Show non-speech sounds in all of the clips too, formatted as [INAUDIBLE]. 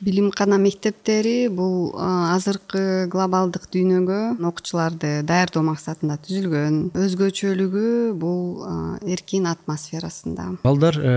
билимкана мектептери бул азыркы глобалдык дүйнөгө окуучуларды даярдоо максатында түзүлгөн. Өзгөчөлүгү бул эркин атмосферасында. Балдар э,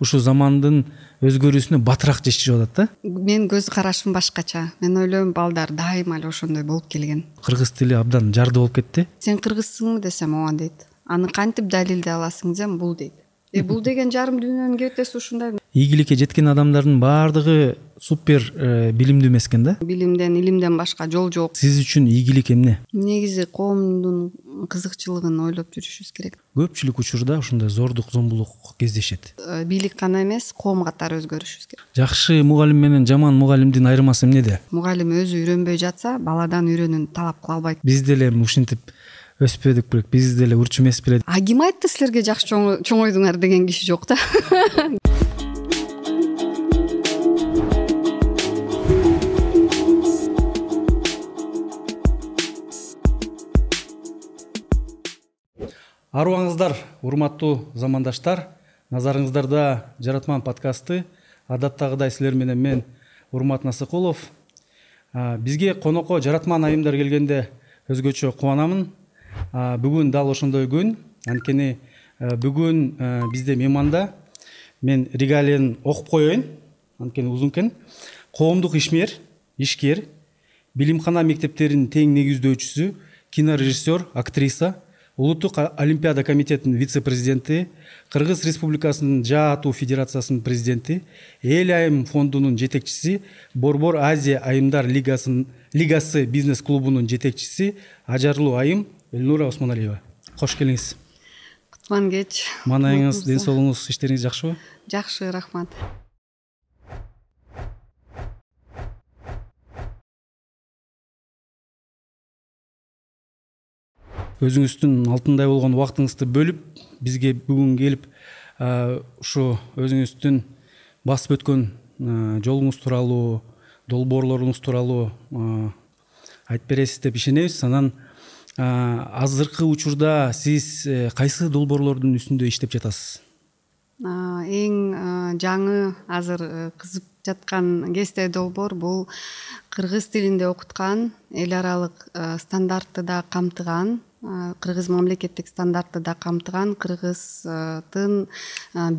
ушул замандын өзгөрүүсүнө батыраак жетишип атат да? Менин көз карашым башкача. Мен ойлойм балдар дайыма эле ошондой болуп келген. Кыргыз тили абдан жарды болуп кетти. Сен кыргызсыңбы десем ооба дейт. Аны кантип далилдей аласың десем бул дейт. Э бул [LAUGHS] деген жарым дүйнөнүн кебетеси ушундай ийгиликке жеткен адамдардын баардыгы супер э, билимдүү эмес экен да? Билимден илимден башка жол жок. Сиз үчүн ийгилик эмне? Негизи коомдун кызыкчылыгын ойлоп жүрүшүбүз керек. Көпчүлүк учурда ушундай зордук зомбулук кездешет. Э, бийлик гана эмес коом катары өзгөрүшүбүз керек. Жакшы мугалим менен жаман мугалимдин айырмасы эмнеде мугалим өзү үйрөнбөй жатса баладан үйрөнүүнү талап кыла албайт. Биз деле ушинтип өспөдүк бирок биз деле урчу эмес беле а ким айтты силерге жакшы чоңойдуңар деген киши жок да [LAUGHS] арыбаңыздар урматтуу замандаштар назарыңыздарда жаратман подкасты. Адаттагыдай силер менен мен урмат насыкулов. Бизге конокко жаратман айымдар келгенде өзгөчө кубанамын. Бүгүн дал ошондой күн. Анткени бүгүн бизде мейманда мен регалиянын окуп коеюн. Анткени узун экен коомдук ишмер ишкер билимкана мектептеринин тең негиздөөчүсү кинорежиссер актриса улуттук олимпиада комитетинин вице президенти кыргыз республикасынын жаа атуу федерациясынын президенти эл айым фондунун жетекчиси борбор азия айымдар лигасы бизнес клубунун жетекчиси ажарлуу айым элнура осмоналиева. Кош келиңиз. Кутман кеч. Маанайыңыз ден соолугуңуз иштериңиз жакшыбы? Жакшы рахмат өзүңүздүн алтындай болгон убактыңызды бөлүп бизге бүгүн келип ушу өзүңүздүн басып өткөн жолуңуз тууралуу долбоорлоруңуз тууралуу айтып бересиз деп ишенебиз. Анан азыркы учурда сиз э, кайсы долбоорлордун үстүндө иштеп жатасыз? Эң жаңы азыр э, кызып жаткан кесте долбоор бул кыргыз тилинде окуткан эл аралык э, стандартты да камтыган кыргыз мамлекеттик стандартты да камтыган. Кыргыздын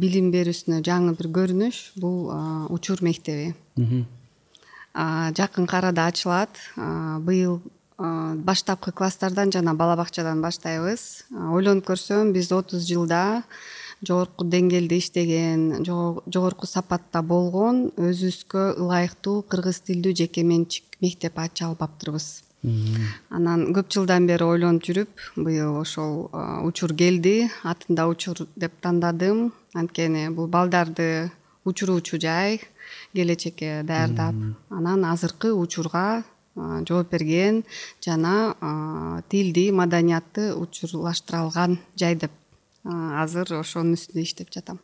билим берүүсүнө жаңы бир көрүнүш бул учур мектеби. Жакынкы арада ачылат. Быйыл баштапкы класстардан жана бала бакчадан баштайбыз ойлонуп көрсөм биз отуз жылда жогорку деңгээлде иштеген жогорку сапатта болгон өзүбүзгө ылайыктуу кыргыз тилдүү жеке менчик мектеп ача албаптырбыз анан көп жылдан бери ойлонуп жүрүп быйыл ошол учур келди атын да учур деп тандадым. Анткени бул балдарды учуруучу жай келечекке даярдап анан азыркы учурга жооп берген жана тилди маданиятты учурлаштыра алган жай деп азыр ошонун үстүндө иштеп жатам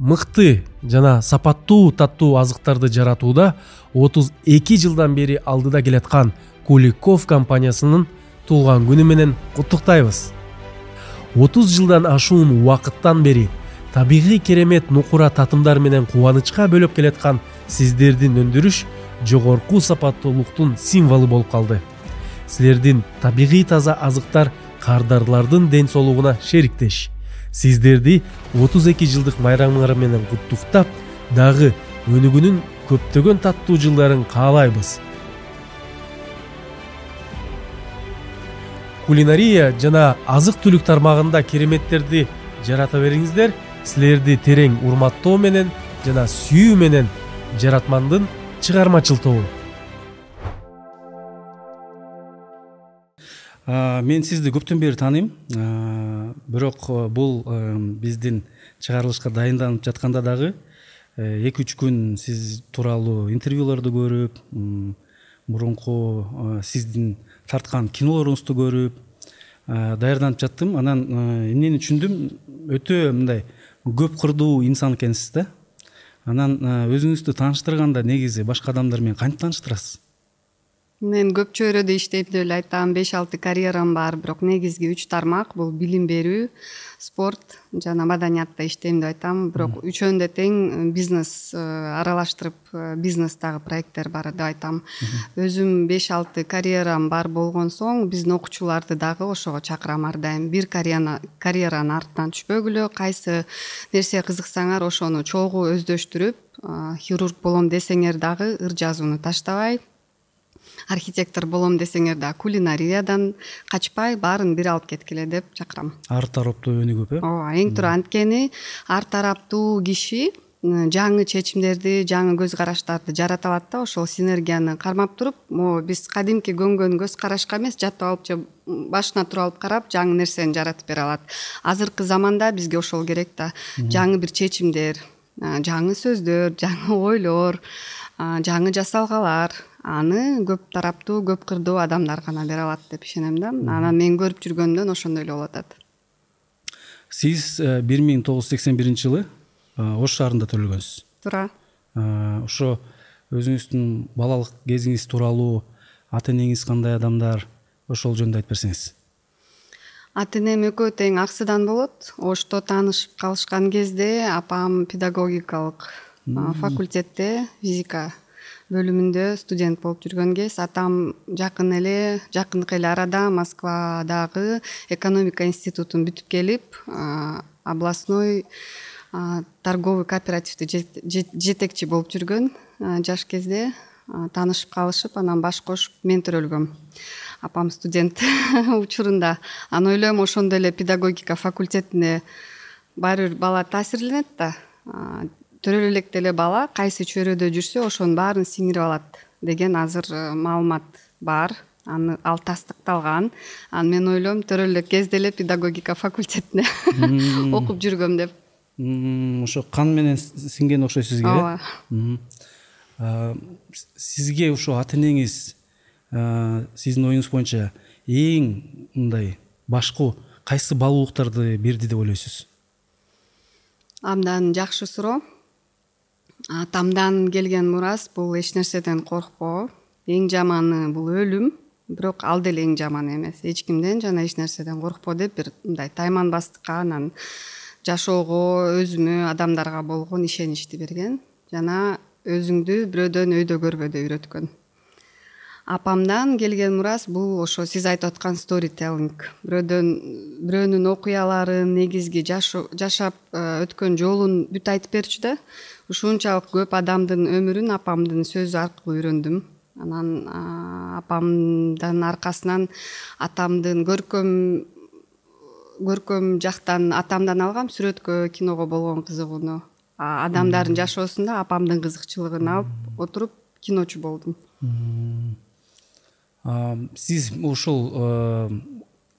мыкты жана сапаттуу таттуу азыктарды жаратууда отуз эки жылдан бери алдыда келаткан куликов компаниясынын туулган күнү менен куттуктайбыз отуз жылдан ашуун убакыттан бери табигый керемет нукура татымдар менен кубанычка бөлөп келаткан сиздердин өндүрүш жогорку сапаттуулуктун символу болуп калды. Силердин табигый таза азыктар кардарлардын ден соолугуна шериктеш сиздерди отуз эки жылдык майрамыңар менен куттуктап дагы өнүгүүнүн көптөгөн таттуу жылдарын каалайбыз. Кулинария жана азык түлүк тармагында кереметтерди жарата бериңиздер. Силерди терең урматтоо менен жана сүйүү менен жаратмандын чыгармачыл тобу мен сизди көптөн бери тааныйм бирок бул биздин чыгарылышка дайынданып жатканда дагы э, эки үч күн сиз тууралуу интервьюлорду көрүп мурунку сиздин тарткан кинолоруңузду көрүп даярданып жаттым. Анан эмнени түшүндүм? Өтө мындай көп кырдуу инсан экенсиз да. Анан өзүңүздү тааныштырганда негизи башка адамдар менен кантип тааныштырасыз мен көп чөйрөдө иштейм деп эле айтам беш алты карьерам бар бирок негизги үч тармак бул билим берүү спорт жана маданиятта иштейм деп айтам. Бирок үчөөндө тең бизнес э, аралаштырып э, бизнестагы проекттер бар деп айтам. Өзүм беш алты карьерам бар болгон соң биздин окуучуларды дагы ошого чакырам ар дайым. Бир карьеранын артынан түшпөгүлө кайсы нерсеге кызыксаңар ошону чогуу өздөштүрүп хирург болом десеңер дагы ыр жазууну таштабай архитектор болом десеңер дагы кулинариядан качпай баарын бир алып кеткиле деп чакырам. Ар тараптуу өнүгүп э? Ооба эң туура анткени ар тараптуу киши жаңы чечимдерди жаңы көз караштарды жарата алат да ошол синергияны кармап туруп могу биз кадимки көнгөн көз карашка эмес жатып алып же башына туруп алып карап жаңы нерсени жаратып бере алат. Азыркы заманда бизге ошол керек да. Жаңы бир чечимдер жаңы сөздөр [LAUGHS] жаңы ойлор жаңы жасалгалар аны көп тараптуу көп кырдуу адамдар гана бере алат деп ишенем да. Анан мен көрүп жүргөндөн ошондой эле болуп атат. Сиз э, бир миң тогуз жүз сексен биринчи жылы э, ош шаарында төрөлгөнсүз туура э, ошо өзүңүздүн балалык кезиңиз тууралуу ата энеңиз кандай адамдар ошол жөнүндө айтып берсеңиз. Ата энем экөө тең аксыдан болот. Ошто таанышып калышкан кезде апам педагогикалык факультетте физика бөлүмүндө студент болуп жүргөн кез. Атам жакын эле жакынкы эле арада москвадагы экономика институтун бүтүп келип областной торговый кооперативде жетекчи болуп жүргөн жаш кезде таанышып калышып анан баш кошуп мен төрөлгөм апам студент [LAUGHS] учурунда. Анан ойлойм ошондой эле педагогика факультетине баары бир бала таасирленет да төрөлө электе эле бала кайсы чөйрөдө жүрсө ошонун баарын сиңирип алат деген азыр э, маалымат бар. Аны ал тастыкталган. Анан мен ойлойм төрөлө элек кезде эле педагогика факультетине [LAUGHS] окуп жүргөм деп. Ошо кан менен сиңген окшойт сизге э? Ооба. Сизге ушо ата энеңиз сиздин оюңуз боюнча эң мындай башкы кайсы баалуулуктарды берди деп ойлойсуз? Абдан жакшы суроо атамдан келген мурас бул эч нерседен коркпоо эң жаманы бул өлүм. Бирок ал деле эң жаманы эмес. Эч кимден жана эч нерседен коркпо деп бир мындай тайманбастыкка анан жашоого өзүмө адамдарга болгон ишеничти берген. Жана өзүңдү бирөөдөн өйдө көрбө деп үйрөткөн. Апамдан келген мурас бул ошо сиз айтып аткан сторителлинг бирөөдөн бирөөнүн окуяларын негизги жашап э, өткөн жолун бүт айтып берчү да ушунчалык көп адамдын өмүрүн апамдын сөзү аркылуу үйрөндүм. Анан апамдын аркасынан атамдын көркөм көркөм жактан атамдан алгам сүрөткө киного болгон кызыгууну адамдардын жашоосунда апамдын кызыкчылыгын алып отуруп киночу болдум. Сиз ушул э,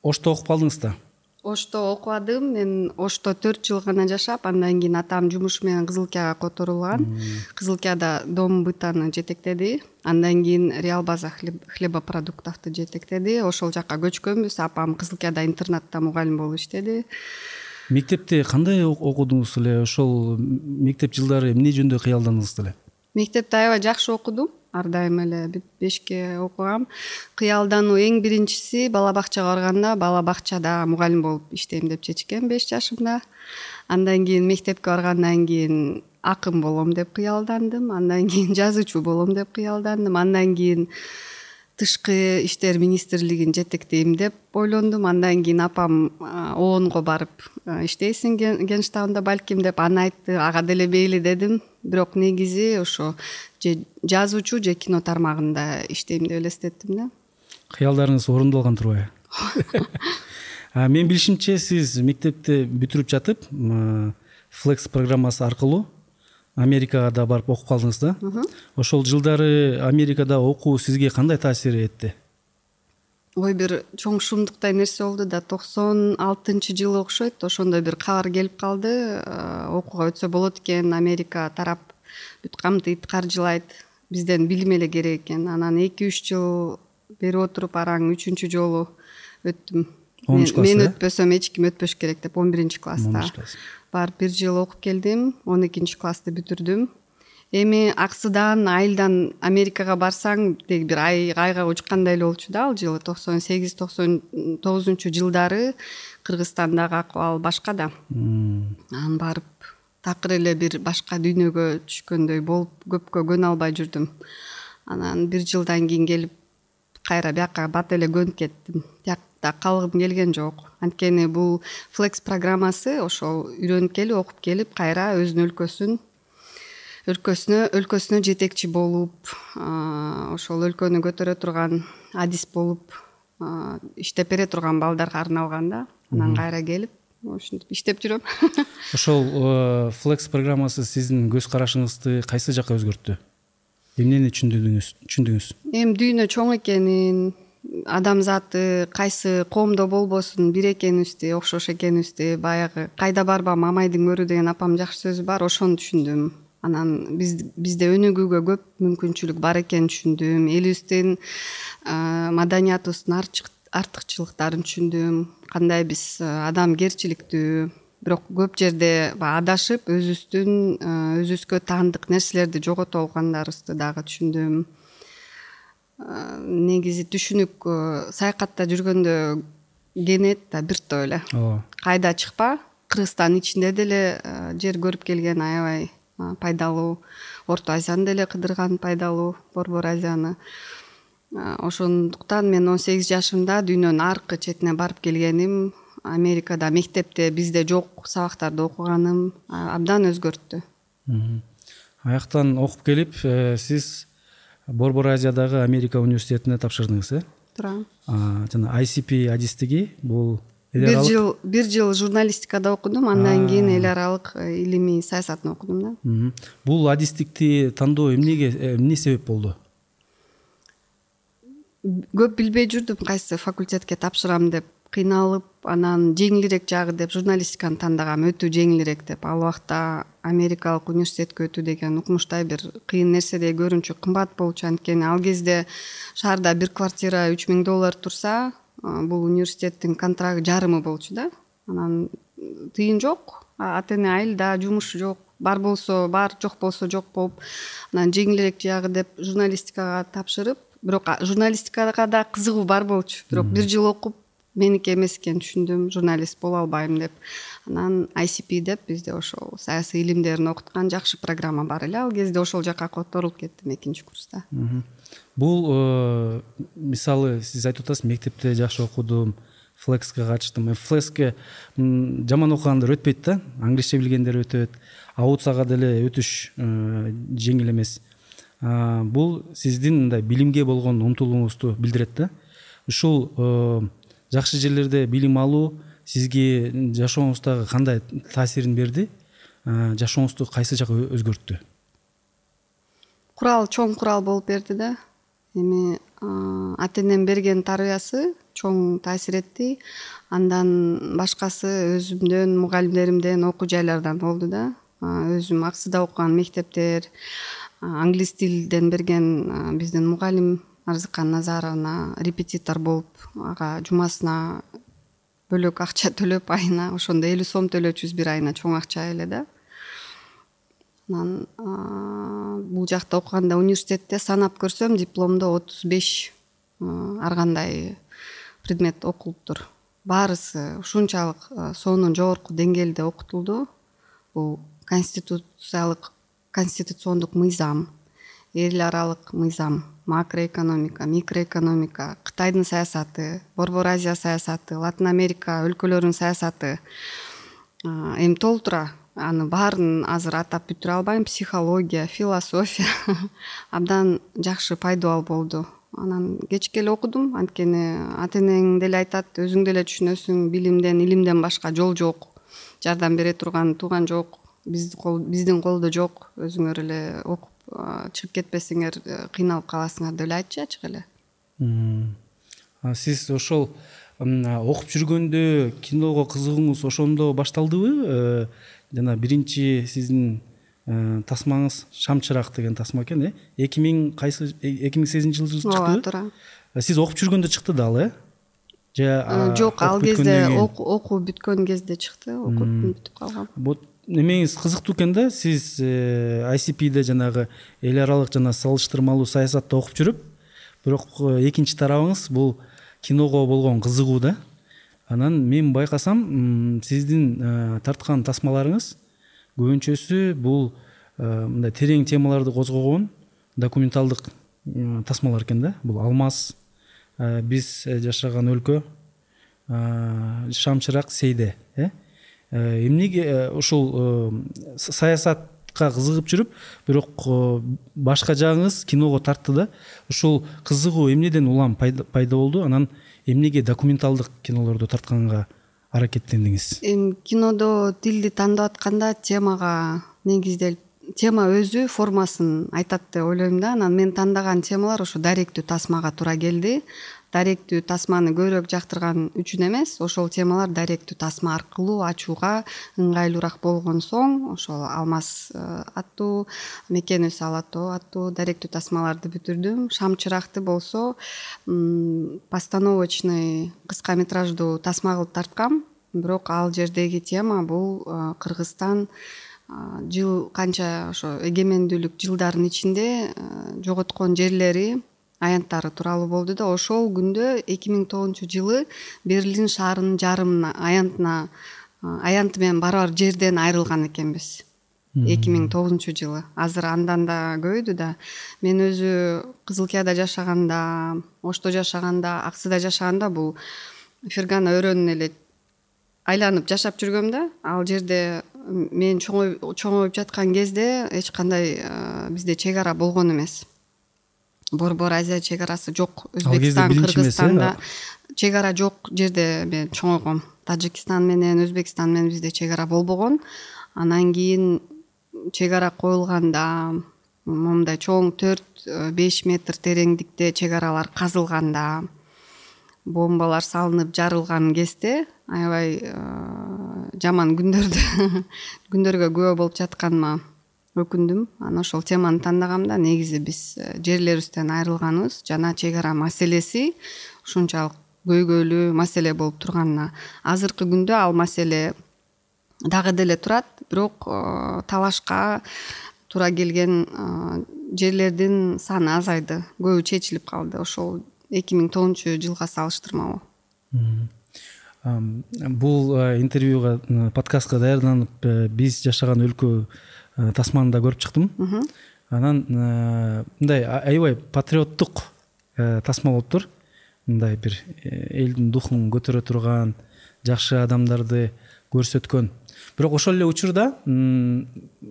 ошто окуп калдыңыз да ошто окубадым мен ошто төрт жыл гана жашап андан кийин атам жумушу менен кызылкияга которулган. Кызылкияда дом бытаны жетектеди. Андан кийин реал база хлебопродуктовду жетектеди. Ошол жака көчкөнбүз апам кызылкияда интернатта мугалим болуп иштеди мектепте кандай окудуңуз эле? Ошол мектеп жылдары эмне жөнүндө кыялдандыңыз эле? Мектепте аябай жакшы окудум ар дайым эле бүт бешке окугам. Кыялдануу эң биринчиси бала бакчага барганда бала бакчада мугалим болуп иштейм деп чечкем беш жашымда. Андан кийин мектепке баргандан кийин акын болом деп кыялдандым. Андан кийин [LAUGHS] жазуучу болом деп кыялдандым. Андан кийин тышкы иштер министрлигин жетектейм деп ойлондум. Андан кийин апам оонго барып иштейсиң генштабында балким деп аны айтты. Ага деле мейли дедим. Бирок негизи ошо же жазуучу же кино тармагында иштейм деп элестеттим да. Кыялдарыңыз орундалган турбайбы? [LAUGHS] Менин билишимче сиз мектепти бүтүрүп жатып флекс программасы аркылуу америкага да барып окуп калдыңыз да? Ошол жылдары америкада окуу сизге кандай таасир этти? Ой бир чоң шумдуктай нерсе болду да. Токсон алтынчы жылы окшойт ошондой бир кабар келип калды. Окууга өтсө болот экен америка тарап бүт камтыйт каржылайт. Бизден билим эле керек экен. Анан эки үч жыл берип отуруп араң үчүнчү жолу өттүм. Онунчу класста мен өтпөсөм эч ким өтпөш керек деп он биринчи класста барып бир жыл окуп келдим он экинчи классты бүтүрдүм. Эми аксыдан айылдан америкага барсаң тиги бир ай айга учкандай эле болчу да ал жылы. Токсон сегиз токсон тогузунчу жылдары кыргызстандагы акыбал башка да. Анан барып такыр эле бир башка дүйнөгө түшкөндөй болуп көпкө көнө албай жүрдүм. Анан бир жылдан кийин келип кайра бияка бат эле көнүп кеттим тиякта калгым келген жок. Анткени бул флекс программасы ошол үйрөнүп келип окуп келип кайра өзүнүн өлкөсүн өлкөсүнө өлкөсүнө жетекчи болуп ошол өлкөнү көтөрө турган адис болуп иштеп бере турган балдарга арналган да. Анан кайра келип ушинтип иштеп жүрөм. [LAUGHS] Ошол э, флекс программасы сиздин көз карашыңызды кайсы жака өзгөрттү? Эмнени түшүндүңүз түшүндүңүз? Эми дүйнө чоң экенин адамзаты кайсы коомдо болбосун бир экенибизди окшош экенибизди баягы кайда барбам мамайдын көрү деген апамдын жакшы сөзү бар ошону түшүндүм. Анан бизде өнүгүүгө көп мүмкүнчүлүк бар экенин түшүндүм. Элибиздин маданиятыбыздын артыкчылыктарын түшүндүм. Кандай биз адамгерчиликтүү бирок көп жерде баягы адашып өзүбүздүн өзүбүзгө таандык нерселерди жогото алгандарыбызды дагы түшүндүм негизи түшүнүк саякатта жүргөндө кенет да биртоп эле. Ооба кайда чыкпа? Кыргызстандын ичинде деле жер көрүп келген аябай пайдалуу. Орто азияны деле кыдырган пайдалуу борбор азияны. Ошондуктан мен он сегиз жашымда дүйнөнүн аркы четине барып келгеним. Америкада мектепте бизде жок сабактарды окуганым абдан өзгөрттү. Аяктан окуп келип э, сиз борбор азиядагы америка университетине тапшырдыңыз э? Туура жана icp адистиги бул бир жыл бир жыл журналистикада окудум андан кийин эл аралык э, илимий саясатын окудум да. Бул адистикти тандоо эмнеге эмне себеп болду көп билбей жүрдүм кайсы факультетке тапшырам деп. Кыйналып анан жеңилирээк жагы деп журналистиканы тандагам өтүү жеңилирээк деп. Ал убакта америкалык университетке өтүү деген укмуштай бир кыйын нерседей көрүнчү кымбат болчу. Анткени ал кезде шаарда бир квартира үч миң доллар турса бул университеттин контрагы жарымы болчу да. Анан тыйын жок ата эне айылда жумуш жок бар болсо бар жок болсо жок болуп анан жеңилирээк жагы деп журналистикага тапшырып бирок журналистикага да кызыгуу бар болчу. Бирок бир жыл окуп меники эмес экенин түшүндүм журналист боло албайм деп. Анан icp деп бизде ошол саясий илимдерин окуткан жакшы программа бар эле. Ал кезде ошол жака которулуп кеттим экинчи курста. Бул э, мисалы сиз айтып атасыз мектепте жакшы окудум флекске катыштым. Флекске жаман окугандар өтпөйт да англисче билгендер өтөт. Аутсага деле өтүш э, жеңил эмес. Бул сиздин мындай билимге болгон умтулууңузду билдирет да. Ушул э, жакшы жерлерде билим алуу сизге жашооңуздагы кандай таасирин берди? Жашооңузду кайсы жака өзгөрттү? Курал чоң курал болуп берди да. Эми ата энем берген тарбиясы чоң таасир этти. Андан башкасы өзүмдөн мугалимдеримден окуу жайлардан болду да. Өзүм аксыда окуган мектептер англис тилден берген биздин мугалим арзыкан назаровна репетитор болуп ага жумасына бөлөк акча [LAUGHS] төлөп айына ошондо элүү сом төлөчүбүз бир айына чоң акча эле да. Анан бул жакта окуганда университетте санап көрсөм дипломдо отуз беш ар кандай предмет окулуптур баарысы ушунчалык сонун жогорку деңгээлде окутулду. Бул конституциялык конституциондук мыйзам эл аралык мыйзам макроэкономика микроэкономика кытайдын саясаты борбор азия саясаты латын америка өлкөлөрүнүн саясаты. Эми толтура анын баарын азыр атап бүтүрө албайм. Психология философия. [LAUGHS] Абдан жакшы пайдубал болду. Анан кечке эле окудум. Анткени ата энең деле айтат өзүң деле түшүнөсүң билимден илимден башка жол жок жардам бере турган тууган жок биздин колдо жок. Өзүңөр эле окуп чыгып кетпесеңер э, кыйналып каласыңар деп эле айтчу ачык эле. Сиз ошол окуп жүргөндө киного кызыгууңуз ошондо башталдыбы? Э, жана биринчи сиздин э, тасмаңыз шам чырак деген тасма экен э? Эки миң кайсы эки миң сегизинчи жылы чыктыбы ооба туура. Сиз окуп жүргөндө чыкты да ал э? Же жок ал кезде окуу бүткөн кезде чыкты окуп бүтүп калгам немеңиз кызыктуу экен да. Сиз icpде жанагы эл аралык жана салыштырмалуу саясатты окуп жүрүп бирок экинчи тарабыңыз бул киного болгон кызыгуу да. Анан мен байкасам сиздин тарткан тасмаларыңыз көбүнчөсү бул мындай терең темаларды козгогон документалдык тасмалар экен да. Бул алмаз биз жашаган өлкө шамчырак сейде э эмнеге ушул саясатка кызыгып жүрүп бирок башка жагыңыз киного тартты да ушул кызыгуу эмнеден улам пайда болду? Анан эмнеге документалдык кинолорду тартканга аракеттендиңиз? Эми кинодо тилди тандап атканда темага негизделип тема өзү формасын айтат деп ойлойм да. Анан мен тандаган темалар ошо даректүү тасмага туура келди даректүү тасманы көбүрөөк жактырган үчүн эмес. Ошол темалар даректүү тасма аркылуу ачууга ыңгайлуураак болгон соң ошол алмаз э, аттуу мекен өсө ал аттуу даректүү тасмаларды бүтүрдүм. Шамчыракты болсо постановочный кыска метраждуу тасма кылып тарткам. Бирок ал жердеги тема бул э, кыргызстан жыл канча ошо эгемендүүлүк жылдарынын ичинде жоготкон жерлери аянттары тууралуу болду да. Ошол күндө эки миң тогузунчу жылы берлин шаарынын жарымына аянтына аянты менен барабар жерден айрылган экенбиз. Эки миң тогузунчу жылы. Азыр андан да көбөйдү да. Мен өзү кызыл кыяда жашаганда ошто жашаганда аксыда жашаганда бул фергана өрөөнүн эле айланып жашап жүргөм да. Ал жерде мен чоңоюп жаткан кезде эч кандай бизде чек ара болгон эмес борбор азия чек арасы жок өзбекстан кыргызстанда э? чек ара жок жерде мен чоңойгом. Тажикстан менен өзбекстан менен бизде чек ара болбогон. Анан кийин чек ара коюлганда момундай чоң төрт э, беш метр тереңдикте чек аралар казылганда бомбалар салынып жарылган кезде аябай э, жаман күндөрдү [LAUGHS] күндөргө күбө болуп жатканыма өкүндүм. Анан ошол теманы тандагам да негизи биз э, жерлерибизден айрылганыбыз. Жана чек ара маселеси ушунчалык көйгөйлүү маселе болуп турганына. Азыркы күндө ал маселе дагы деле турат бирок э, талашка туура келген жерлердин саны азайды. Көбү чечилип калды ошол эки миң тогузунчу жылга салыштырмалуу. Бул э, интервьюга подкастка даярданып э, биз жашаган өлкө э, тасманы да көрүп чыктым. Анан мындай аябай патриоттук тасма болуптур мындай бир элдин духун көтөрө турган жакшы адамдарды көрсөткөн. Бирок ошол эле учурда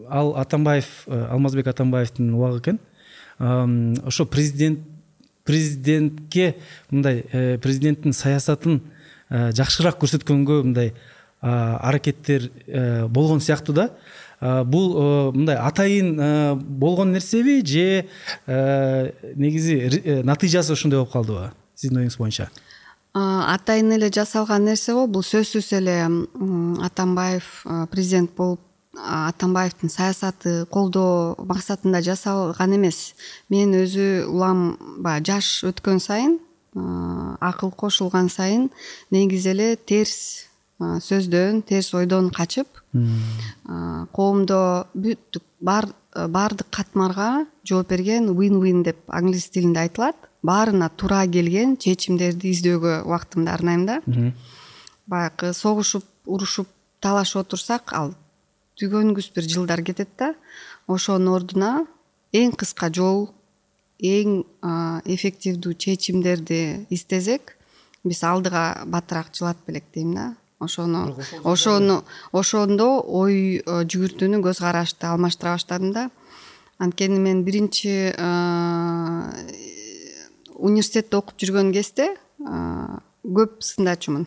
ал атамбаев алмазбек атамбаевдин убагы экен. Ошо президент президентке мындай э, президенттин саясатын э, жакшыраак көрсөткөнгө мындай аракеттер э, болгон сыяктуу да бул мындай атайын болгон нерсеби же негизи натыйжасы ошондой болуп калдыбы сиздин оюңуз боюнча. Атайын эле жасалган нерсе го бул сөзсүз эле атамбаев президент болуп атамбаевдин саясаты колдоо максатында жасалган эмес. Мен өзү улам баягы жаш өткөн сайын акыл кошулган сайын негизи эле терс сөздөн терс ойдон качып коомдо бүттүк баардык катмарга жооп берген вин вин деп англис тилинде айтылат. Баарына туура келген чечимдерди издөөгө убактымды арнайм да. Баягы согушуп урушуп талашып отурсак ал түйгөнгүс бир жылдар кетет да ошонун ордуна эң кыска жол эң эффективдүү чечимдерди издесек биз алдыга батыраак жылап белек дейм да ошону ошону ошондо ой жүгүртүүнү көз карашты алмаштыра баштадым да. Анткени мен биринчи университетте окуп жүргөн кезде көп сындачумун.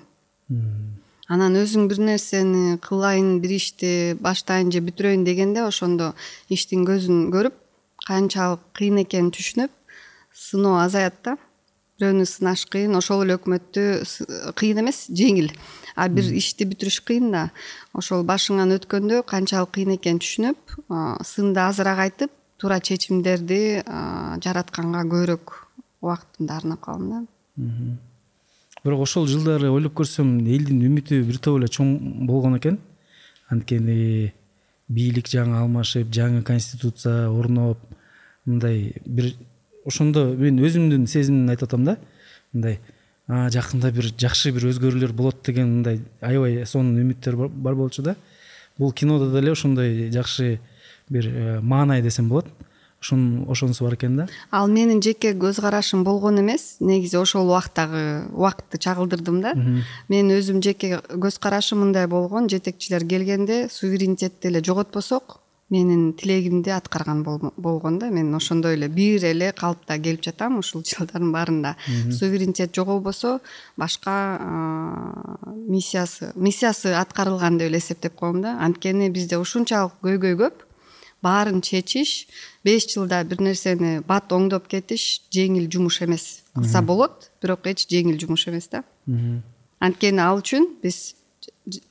Анан өзүң бир нерсени кылайын бир ишти баштайын же бүтүрөйүн дегенде ошондо иштин көзүн көрүп канчалык кыйын экенин түшүнүп сыноо азаят да. Бирөөнү сынаш кыйын ошол эле өкмөттү кыйын эмес жеңил а бир ишти бүтүрүш кыйын да. Ошол башыңан өткөндө канчалык кыйын экенин түшүнүп сынды азыраак айтып туура чечимдерди жаратканга көбүрөөк убактымды арнап калдым да. Бирок ошол жылдары ойлоп көрсөм элдин үмүтү бир топ эле чоң болгон экен. Анткени бийлик жаңы алмашып жаңы конституция орноп мындай бир ошондо мен өзүмдүн сезимимди айтып атам да. Мындай жакында бир жакшы бир өзгөрүүлөр болот деген мындай аябай сонун үмүттөр бар болчу да. Бул кинодо деле ошондой жакшы бир э, маанай десем болот. Ошонусу бар экен да. Ал менин жеке көз карашым болгон эмес. Негизи ошол убактагы убакытты чагылдырдым да. Менин өзүм жеке көз карашым мындай болгон жетекчилер келгенде суверенитетти эле жоготпосок менин тилегимди аткарган болгон да мен ошондой эле бир эле калыпта келип жатам ушул жылдардын баарында. Суверенитет жоголбосо башка миссиясы миссиясы аткарылган деп эле эсептеп коем да. Анткени бизде ушунчалык көйгөй көп. Баарын чечиш беш жылда бир нерсени бат оңдоп кетиш жеңил жумуш эмес кылса болот бирок эч жеңил жумуш эмес да. Анткени ал үчүн биз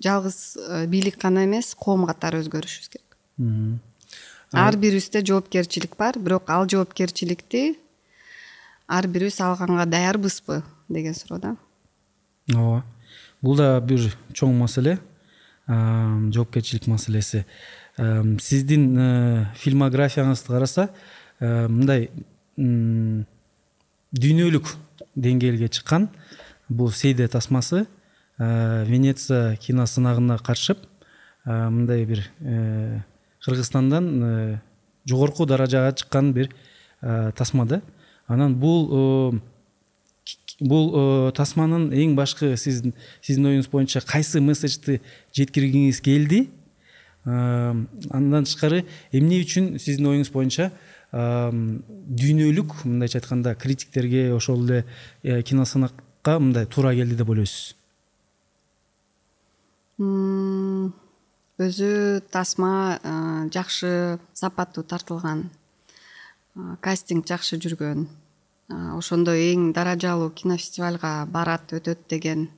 жалгыз э, бийлик гана эмес коом катары өзгөрүшүбүз керек ар бирибизде жоопкерчилик бар бирок ал жоопкерчиликти ар бирибиз алганга даярбызбы деген суроо да. Ооба. Бул да бир чоң маселе жоопкерчилик маселеси. Сиздин э, фильмографияңызды караса э, мындай дүйнөлүк деңгээлге чыккан бул сейде тасмасы э, венеция киносынагына каршып мындай бир кыргызстандан э, жогорку даражага чыккан бир э, тасма да анан бул э, бул тасманын эң башкы сиздин сиздин оюңуз боюнча кайсы месседжди жеткиргиңиз келди? Андан тышкары эмне үчүн сиздин оюңуз боюнча дүйнөлүк мындайча айтканда критиктерге ошол эле киносынакка мындай туура келди деп ойлойсуз өзү тасма жакшы сапаттуу тартылган кастинг жакшы жүргөн ошондой эң даражалуу кинофестивалга барат өтөт деген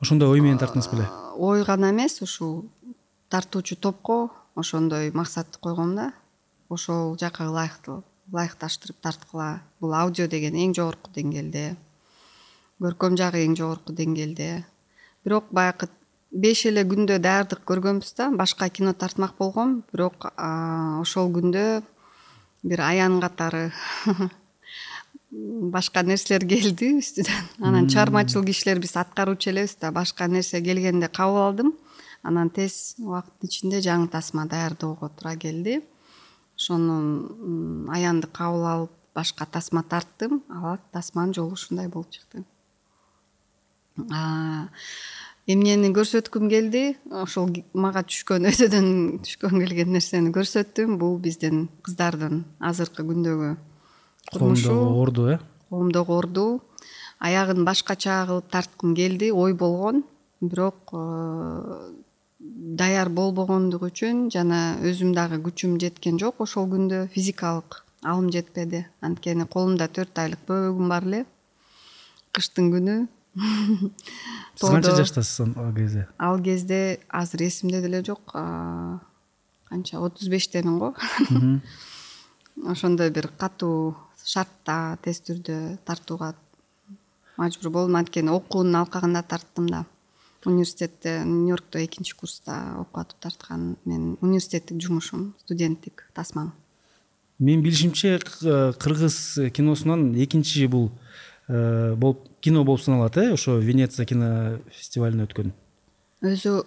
ошондой ой менен тарттыңыз беле? ой гана эмес ушул тартуучу топко ошондой максатты койгом да ошол жака ылайыкташтырып тарткыла. Бул аудио деген эң жогорку деңгээлде көркөм жагы эң жогорку деңгээлде. Бирок баягы беш эле күндө даярдык көргөнбүз да. Башка кино тартмак болгом. Бирок ошол күндө бир аян катары [LAUGHS] башка нерселер келди үстүнөн анан чыгармачыл кишилер биз аткаруучу элебиз да. Башка нерсе келгенде кабыл алдым. Анан тез убакыттын ичинде жаңы тасма даярдоого туура келди. Ошону аянды кабыл алып башка тасма тарттым. Ал тасманын жолу ушундай болуп чыкты эмнени көрсөткүм келди. Ошол мага түшкөн [LAUGHS] өтөдөн түшкөн келген нерсени көрсөттүм. Бул биздин кыздардын азыркы күндөгү турмушу коомдогу орду э? Коомдогу орду. Аягын башкача кылып тарткым келди. Ой болгон. Бирок э, даяр болбогондугу үчүн жана өзүм дагы күчүм жеткен жок ошол күндө физикалык алым жетпеди. Анткени колумда төрт айлык бөбөгүм бар эле. Кыштын күнү [LAUGHS] сиз канча жаштасыз ал кезде? Ал кезде азыр эсимде деле жок канча отуз бештемин го. [LAUGHS] Ошондой бир катуу шартта тез түрдө тартууга мажбур болдум анткени окуунун алкагында тарттым да. Университетте нью йоркто экинчи курста окуп атып тарткан менин университеттик жумушум студенттик тасмам. Менин билишимче кыргыз киносунан экинчи бул болуп кино болуп саналат э ошо венеция кинофестивалине өткөн. Өзү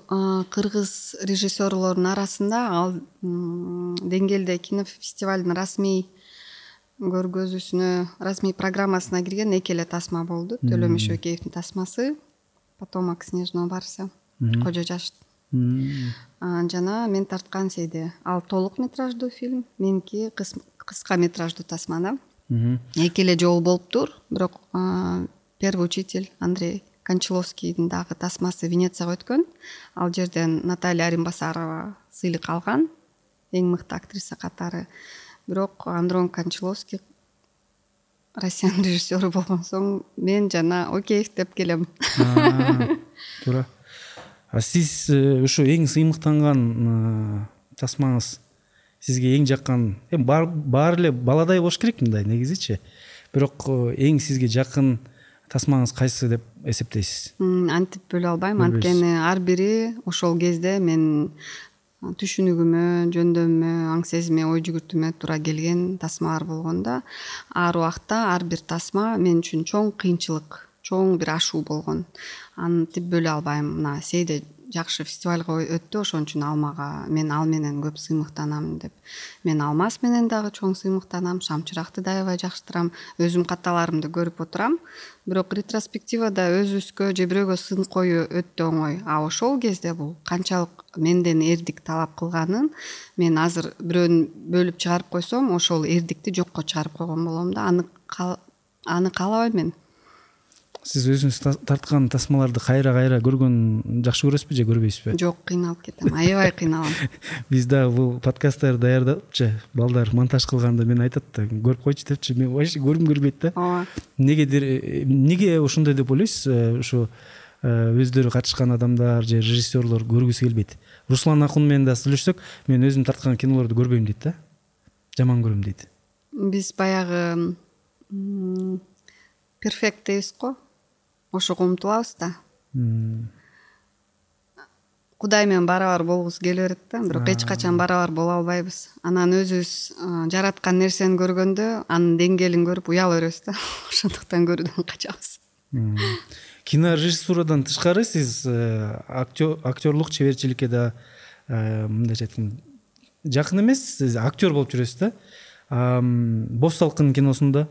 кыргыз режиссерлордун арасында ал деңгээлде кинофестивалдын расмий көргөзүүсүнө расмий программасына кирген эки эле тасма болду. Төлөө мешөкеевдин тасмасы потомок снежного барса кожо жаш жана мен тарткан сейде ал толук метраждуу фильм меники кыска метраждуу тасма да эки эле жол болуптур бирок первый учитель андрей кончаловскийдин дагы тасмасы венецияга өткөн. Ал жерден наталья аримбасарова сыйлык алган эң мыкты актриса катары. Бирок андрон кончаловский россиянын [LAUGHS] режиссеру болгон соң мен жана океев деп келем. Туура а сиз ушу э, эң сыймыктанган э, тасмаңыз сизге эң жаккан эми баары эле баладай болуш керек мындай негизичи бирок э, эң сизге жакын тасмаңыз кайсы деп эсептейсиз? Антип бөлө албайм. Анткени ар бири ошол кезде мен түшүнүгүмө жөндөмүмө аң сезимиме ой жүгүртүүмө туура келген тасмалар болгон да ар убакта ар бир тасма мен үчүн чоң кыйынчылык чоң бир ашуу болгон. Антип бөлө албайм. Мына сейде жакшы фестивальга өттү. Ошон үчүн алмага мен ал менен көп сыймыктанам деп мен алмаз менен дагы чоң сыймыктанам. Шамчыракты аябай жакшыртырам өзүм каталарымды көрүп отурам. Бирок ретроспективада өзүбүзгө же бирөөгө сын коюу өтө оңой. А ошол кезде бул канчалык менден эрдик талап кылганын мен азыр бирөөнү бөлүп чыгарып койсом ошол эрдикти жокко чыгарып койгон болом да. Аны аны каалабайм мен сиз өзүңүз тарткан тасмаларды кайра кайра көргөн жакшы көрөсүзбү же көрбөйсүзбү жок кыйналып кетем аябай кыйналам [LAUGHS] биз дагы бул подкасттарды даярдапчы балдар монтаж кылганда мени айтат да көрүп койчу депчи мен вообще көргүм келбейт да ооба негедир эмнеге ошондой деп ойлойсуз э, ушу э, өздөрү катышкан адамдар же режиссерлор көргүсү келбейт руслан акун менен да сүйлөшсөк мен өзүм тарткан кинолорду көрбөйм дейт да. Жаман көрөм дейт биз баягы перфект дейбиз го ошого умтулабыз да кудай менен барабар болгубуз келе берет да бирок эч качан барабар боло албайбыз. Анан өзүбүз жараткан нерсени көргөндө анын деңгээлин көрүп уяла беребиз да. [LAUGHS] Ошондуктан көрүүдөн качабыз. Кинорежиссурадан тышкары сиз э, актерлук чеберчиликке да э, мындайча айтканда жакын эмес сиз актер болуп жүрөсүз да. Боз салкын киносунда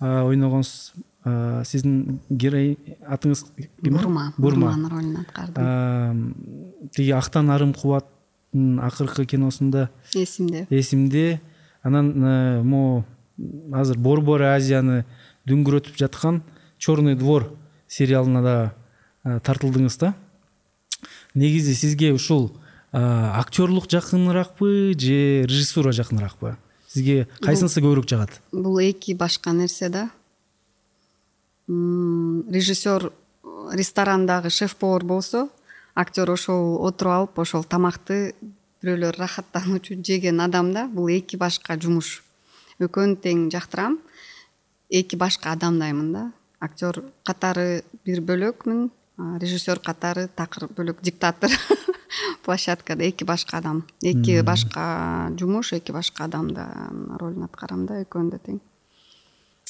ойногонсуз. Сиздин героин атыңыз ким? Бурма. Бурманын ролун аткардым тиги актан арым кубаттын акыркы киносунда эсимде. Эсимде. Анан э, могу азыр борбор азияны дүңгүрөтүп жаткан черный двор сериалына дагы э, тартылдыңыз да? Негизи сизге ушул актерлук жакыныраакпы же режиссура жакыныраакпы сизге кайсынысы көбүрөөк жагат? Бул эки башка нерсе да режиссер ресторандагы шеф повар болсо актер ошол отуруп алып ошол тамакты бирөөлөр ырахаттануучу [LAUGHS] жеген адам да бул эки башка жумуш. Экөөнү тең жактырам эки башка адамдаймын да. Актер катары бир бөлөкмүн режиссер катары такыр бөлөк диктатор [LAUGHS] площадкада. Эки башка адам. Эки башка жумуш эки башка адамдын ролун аткарам да экөөнү да тең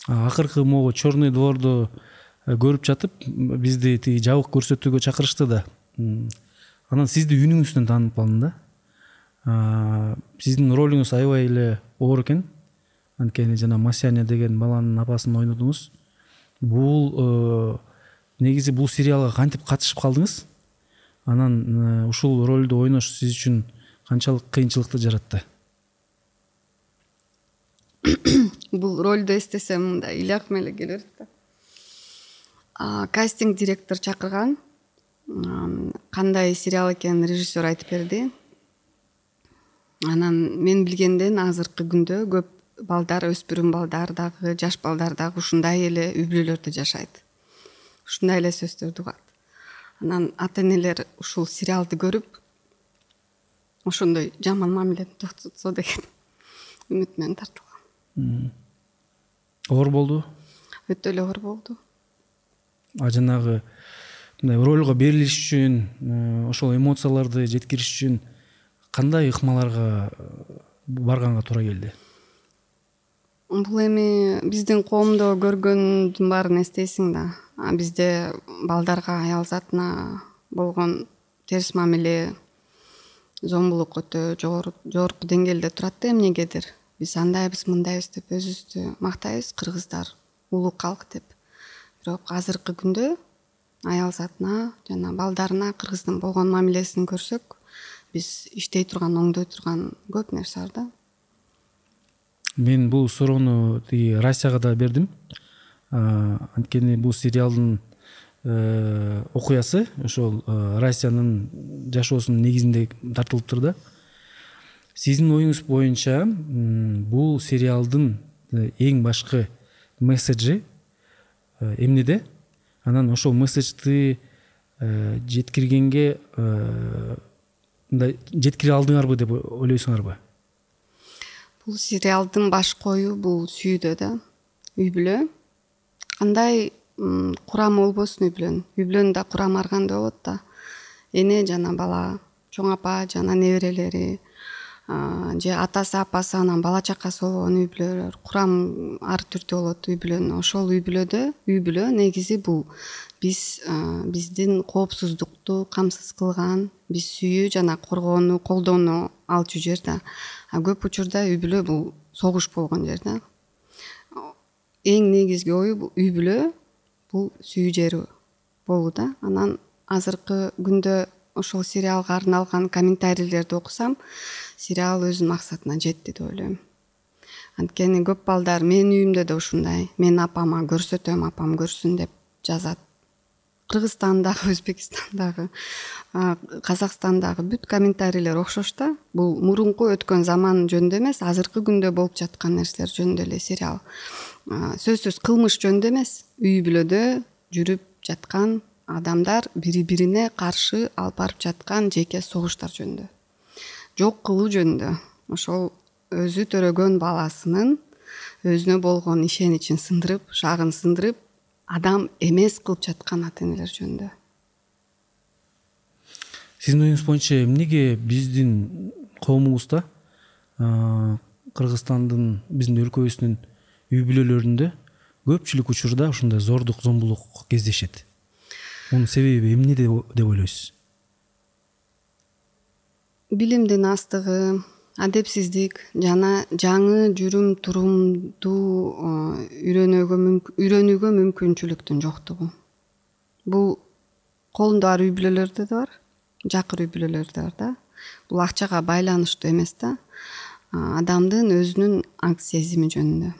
акыркы могу черный дворду э, көрүп жатып бизди тиги жабык көрсөтүүгө чакырышты да. Анан сизди үнүңүздөн таанып калдым да. Сиздин ролуңуз аябай эле оор экен. Анткени жана масяня деген баланын апасын ойнодуңуз. Бул э, негизи бул сериалга кантип катышып калдыңыз? Анан э, ушул ролду ойнош сиз үчүн канчалык кыйынчылыкты жаратты [COUGHS] бул ролду эстесем мындай акlıma эле келе берет да кастинг директор чакырган. Кандай сериал экенин режиссер айтып берди. Анан мен билгенден азыркы күндө көп балдар өспүрүм балдар дагы жаш балдар дагы ушундай эле үй бүлөлөрдө жашайт. Ушундай эле сөздөрдү угат анан ата энелер ушул сериалды көрүп ошондой жаман мамилени токтотсо деген үмүт менен тартылгам оор болдубу өтө эле оор болду. А жанагы мындай ролго берилиш үчүн э, ошол эмоцияларды жеткириш үчүн кандай ыкмаларга э, барганга туура келди? Бул эми биздин коомдо көргөндүн баарын эстейсиң да. Бизде балдарга аял затына болгон терс мамиле зомбулук өтө жогорку деңгээлде турат да эмнегедир биз андайбыз мындайбыз деп өзүбүздү мактайбыз кыргыздар улуу калк деп. Бирок азыркы күндө аял затына жана балдарына кыргыздын болгон мамилесин көрсөк биз иштей турган оңдой турган көп нерсе бар да. Мен бул суроону тиги расияга да бердим. Анткени бул сериалдын э, окуясы ошол э, россиянын жашоосунун негизинде тартылыптыр да сиздин оюңуз боюнча бул сериалдын э, эң башкы месседжи э, эмнеде? Анан ошол месседжди э, жеткиргенге мындай жеткире алдыңарбы деп ойлойсуңарбы? Бул сериалдын баш кою бул сүйүүдө да үй бүлө. Кандай курамы болбосун үй бүлөнүн. Үй бүлөнүн да курамы ар кандай болот да. Эне жана бала чоң апа жана неберелери же атасы апасы анан бала чакасы болгон үй бүлөлөр курам ар түрдүү болот үй бүлөнүн ошол үй бүлөдө үй бүлө негизи бул. Биз биздин коопсуздукту камсыз кылган биз сүйүү жана коргоону колдоону алчу жер да. А көп учурда үй бүлө бул согуш болгон жер да. Эң негизги ою бул үй бүлө бул сүйүү жери болуу да. Анан азыркы күндө ошол сериалга арналган комментарийлерди окусам сериал өзүнүн максатына жетти деп ойлойм. Анткени көп балдар менин үйүмдө да ушундай мен апама көрсөтөм апам көрсүн деп жазат. Кыргызстандагы [LAUGHS] өзбекстандагы казакстандагы бүт комментарийлер окшош да бул мурунку өткөн заман жөнүндө эмес азыркы күндө болуп жаткан нерселер жөнүндө эле сериал. Сөзсүз кылмыш жөнүндө эмес үй бүлөдө жүрүп жаткан адамдар бири бирине каршы алып барып жаткан жеке согуштар жөнүндө жок кылуу жөнүндө. Ошол өзү төрөгөн баласынын өзүнө болгон ишеничин сындырып жагын сындырып адам эмес кылып жаткан ата энелер жөнүндө. Сиздин оюңуз боюнча эмнеге биздин коомубузда кыргызстандын биздин өлкөбүздүн үй бүлөлөрүндө көпчүлүк учурда ушундай зордук зомбулук кездешет? Мунун себеби эмнеде деп ойлойсуз билимдин астыгы адепсиздик жана жаңы жүрүм турумду үйрөнүүгө мүмкүнчүлүктүн жоктугу. Бул колунда бар үй бүлөлөрдө да бар жакыр үй бүлөлөрдө бар да. Бул акчага байланыштуу эмес да. Адамдын өзүнүн аң сезими жөнүндө.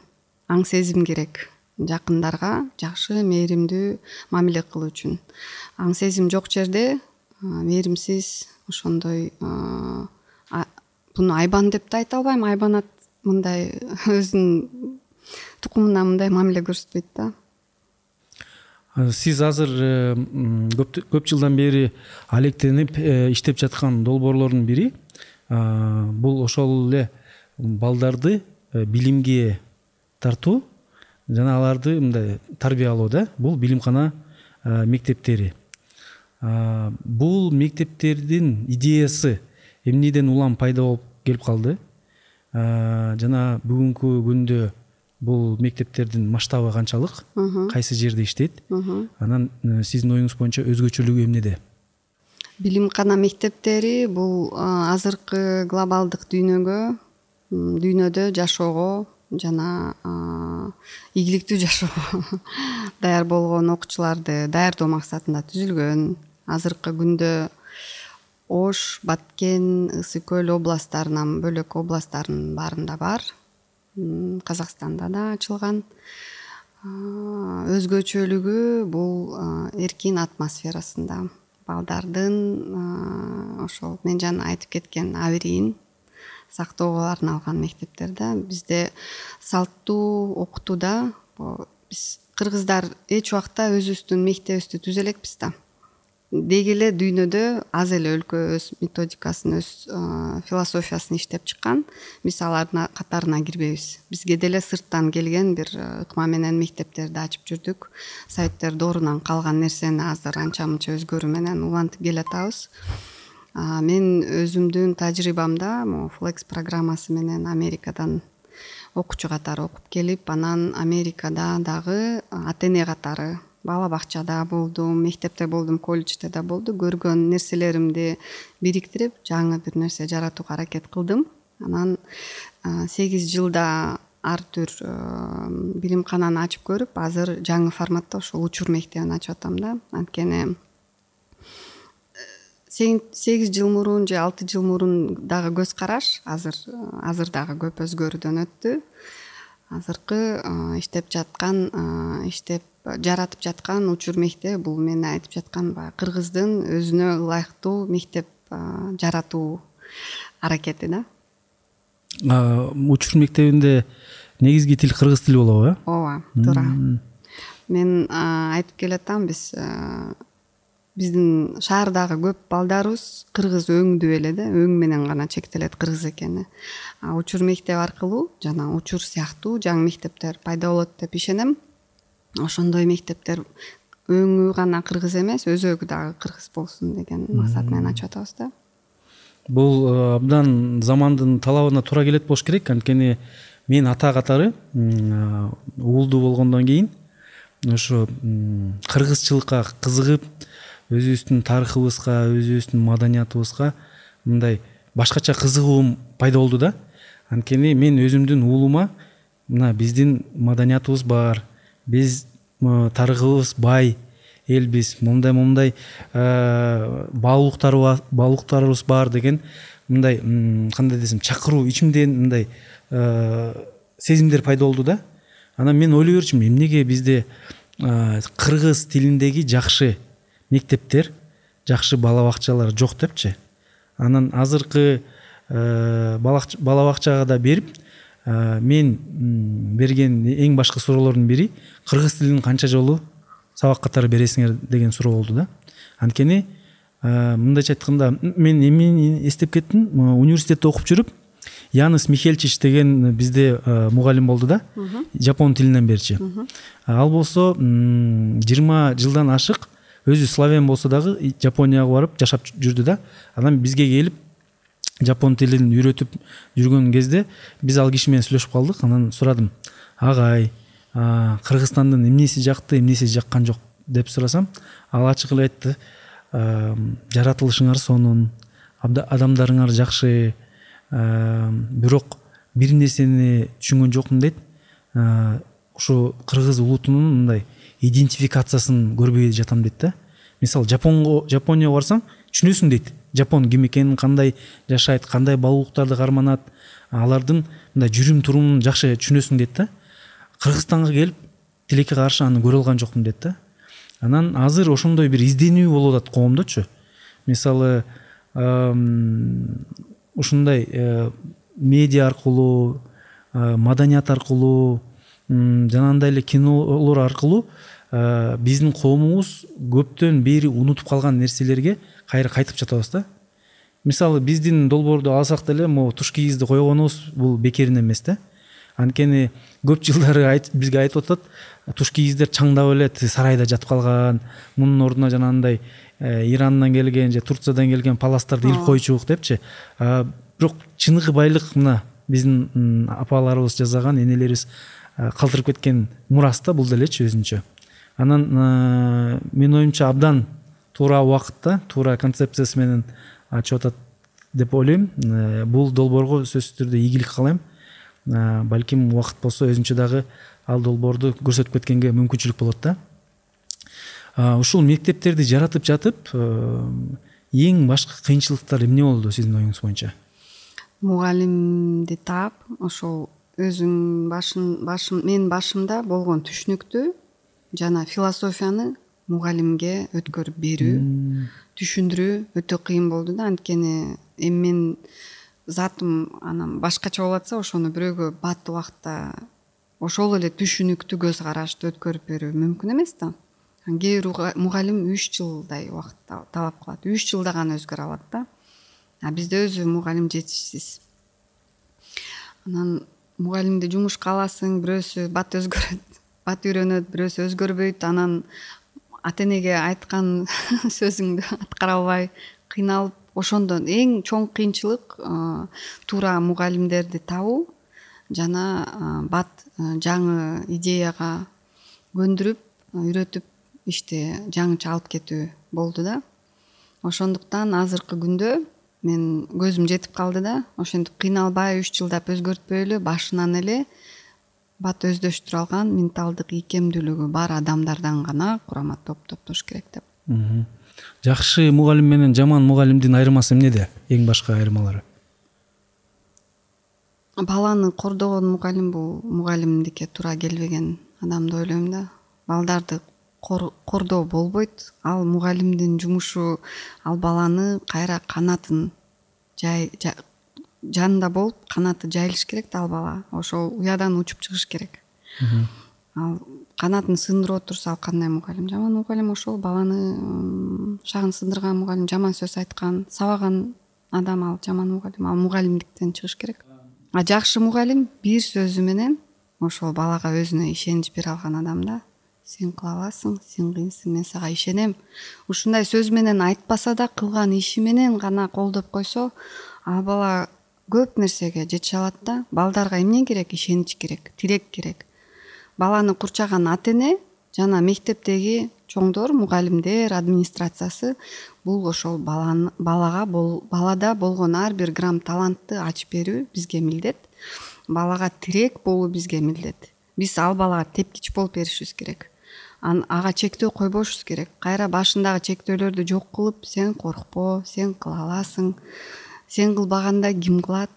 Аң сезим керек жакындарга жакшы мээримдүү мамиле кылуу үчүн. Аң сезим жок жерде мээримсиз ошондой буну айбан деп да айта албайм. Айбанат мындай [LAUGHS] өзүнүн тукумуна мындай мамиле көрсөтпөйт да. Сиз азыр э, көп жылдан бери алектенип э, иштеп жаткан долбоорлордун бири бул ошол эле балдарды э, билимге тартуу жана аларды мындай тарбиялоо да бул билимкана мектептери бул мектептердин идеясы эмнеден улам пайда болуп келип калды? Жана бүгүнкү күндө бул мектептердин масштабы канчалык? Кайсы жерде иштейт? Анан э, сиздин оюңуз боюнча өзгөчөлүгү эмнеде? Билимкана мектептери бул азыркы глобалдык дүйнөгө дүйнөдө жашоого жана ийгиликтүү жашоого [LAUGHS] даяр болгон окуучуларды даярдоо максатында түзүлгөн азыркы күндө ош баткен ысык көл областтарынан бөлөк областтардын баарында бар. Казакстанда да ачылган. Өзгөчөлүгү бул эркин атмосферасында. Балдардын ошол мен жана айтып кеткен абийин сактоого арналган мектептер да бизде салттуу окутууда биз кыргыздар эч убакта өзүбүздүн мектебибизди түзө элекпиз да деги эле дүйнөдө аз эле өлкө өз методикасын өз философиясын иштеп чыккан биз алардын катарына кирбейбиз. Бизге деле сырттан келген бир ыкма менен мектептерди ачып жүрдүк. Советтер доорунан калган нерсени азыр анча мынча өзгөрүү менен улантып келатабыз. Мен өзүмдүн тажрыйбамда могу флекс программасы менен америкадан окуучу катары окуп келип анан америкада дагы ата эне катары бала бакчада болдум мектепте болдум колледжде да болду. Көргөн нерселеримди бириктирип жаңы бир нерсе жаратууга аракет кылдым. Анан сегиз жылда ар түр билимкананы ачып көрүп азыр жаңы форматта ушул учур мектебин ачып атам да. Анткени сегиз жыл мурун же алты жыл мурун дагы көз караш азыр азыр дагы көп өзгөрүүдөн өттү. Азыркы иштеп жаткан иштеп жаратып жаткан учур мектеп бул мен айтып жаткан баягы кыргыздын өзүнө ылайыктуу мектеп жаратуу аракети да. Учур мектебинде негизги тил кыргыз тили болобу э? Ооба туура. Мен айтып келатам биз биздин шаардагы көп балдарыбыз кыргыз өңдүү эле да өң менен гана чектелет кыргыз экени. Учур мектеп аркылуу жана учур сыяктуу жаңы мектептер пайда болот деп ишенем ошондой мектептер өңү гана кыргыз эмес өзөгү дагы кыргыз болсун деген максат менен ачып атабыз да. Бул э, абдан замандын талабына туура келет болуш керек. Анткени мен ата катары уулдуу болгондон кийин ошо кыргызчылыкка кызыгып өзүбүздүн тарыхыбызга өзүбүздүн маданиятыбызга мындай башкача кызыгуум пайда болду да. Анткени мен өзүмдүн уулума мына биздин маданиятыбыз бар биз тарыхыбыз бай элбиз момундай момундай э, баалуулуктарыбыз бар деген мындай кандай десем чакыруу ичимден мындай э, сезимдер пайда болду да. Анан мен ойлой берчүмүн эмнеге бизде э, кыргыз тилиндеги жакшы мектептер жакшы бала бакчалар жок депчи. Анан азыркы бала бакчага да берип мен берген эң башкы суроолордун бири кыргыз тилин канча жолу сабак катары бересиңер деген суроо болду да. Анткени мындайча айтканда мен эмнени эстеп кеттим университетте окуп жүрүп янис михельчич деген бизде мугалим болду да жапон тилинен берчи. Ал болсо жыйырма жылдан ашык өзү славян болсо дагы жапонияга барып жашап жүрдү да. Анан бизге келип жапон тилин үйрөтүп жүргөн кезде биз ал киши менен сүйлөшүп калдык. Анан сурадым. Агай кыргызстандын эмнеси жакты эмнеси жаккан жок? деп сурасам ал ачык эле айтты. Жаратылышыңар сонун адамдарыңар жакшы бирок бир нерсени түшүнгөн жокмун дейт. Ушу кыргыз улутунун мындай идентификациясын көрбөй жатам дейт да. Мисалы жапонго жапонияга барсаң түшүнөсүң дейт жапон ким экенин кандай жашайт кандай баалуулуктарды карманат алардын мындай жүрүм турумун жакшы түшүнөсүң дейт да кыргызстанга келип тилекке каршы аны көрө алган жокмун дейт да. Анан азыр ошондой бир изденүү болуп атат коомдочу. Мисалы ушундай э, медиа аркылуу маданият аркылуу жанагындай эле кинолор аркылуу биздин коомубуз көптөн бери унутуп калган нерселерге кайра кайтып жатабыз да. Мисалы биздин долбоорду алсак деле могу туш кийизди койгонубуз бул бекеринен эмес да. Анткени көп жылдары бизге айтып атат туш кийиздер чаңдап эле тиги сарайда жатып калган мунун ордуна жанагындай э, ирандан келген же турциядан келген паластарды илип койчубук депчи. Бирок чыныгы байлык мына биздин апаларыбыз жасаган энелерибиз калтырып кеткен мурас да бул делечи өзүнчө. Анан менин оюмча абдан туура убакытта туура концепциясы менен ачып атат деп ойлойм. Э, бул долбоорго сөзсүз түрдө ийгилик каалайм балким убакыт болсо өзүнчө дагы ал долбоорду көрсөтүп кеткенге мүмкүнчүлүк болот да. Ушул мектептерди жаратып жатып эң башкы кыйынчылыктар эмне болду сиздин оюңуз боюнча? Мугалимди таап ошол өзүң башым менин башымда болгон түшүнүктү жана философияны мугалимге өткөрүп берүү түшүндүрүү өтө кыйын болду да. Анткени эми мен затым анан башкача болуп атса ошону бирөөгө бат убакытта ошол эле түшүнүктүү көз карашты өткөрүп берүү мүмкүн эмес да. Кээ бир мугалим үч жылдай убакыт талап кылат. Үч жылда гана өзгөрө алат да. А бизде өзү мугалим жетишсиз. Анан мугалимди жумушка аласың бирөөсү бат өзгөрөт бат үйрөнөт бирөөсү өзгөрбөйт. Анан ата энеге айткан [LAUGHS] сөзүңдү аткара албай кыйналып ошондон. Эң чоң кыйынчылык туура мугалимдерди табуу жана бат жаңы идеяга көндүрүп үйрөтүп ишти жаңыча алып кетүү болду да. Ошондуктан азыркы күндө мен көзүм жетип калды да ошентип кыйналбай үч жылдап өзгөртпөй эле башынан эле бат өздөштүрө алган менталдык ийкемдүүлүгү бар адамдардан гана курама топ топтош керек деп. Жакшы мугалим менен жаман мугалимдин айырмасы эмнеде? Эң башкы айырмалары? Баланы кордогон мугалим бул мугалимдикке туура келбеген адам деп ойлойм да. Балдарды кордоо болбойт ал мугалимдин жумушу ал баланы кайра канатын жай жанында болуп канаты жайылыш керек да ал бала. Ошол уядан учуп чыгыш керек. Ал канатын сындырып отурса ал кандай мугалим? Жаман мугалим ошол баланы шагын сындырган мугалим жаман сөз айткан сабаган адам ал жаман мугалим. Ал мугалимдиктен чыгыш керек. А жакшы мугалим бир сөзү менен ошол балага өзүнө ишенич бере алган адам да. Сен кыла аласың сен кыйынсың мен сага ишенем ушундай сөз менен айтпаса да кылган иши менен гана колдоп койсо ал бала көп нерсеге жете алат да балдарга эмне керек? Ишенич керек тилек керек. Баланы курчаган ата эне жана мектептеги чоңдор мугалимдер администрациясы бул ошол балага балада болгон ар бир грамм талантты ачып берүү бизге милдет. Балага тирек болуу бизге милдет. Биз ал балага тепкич болуп беришибиз керек. Ага чектөө койбошубуз керек. Кайра башындагы чектөөлөрдү жок кылып сен коркпо сен кыла аласың сен кылбаганда ким кылат?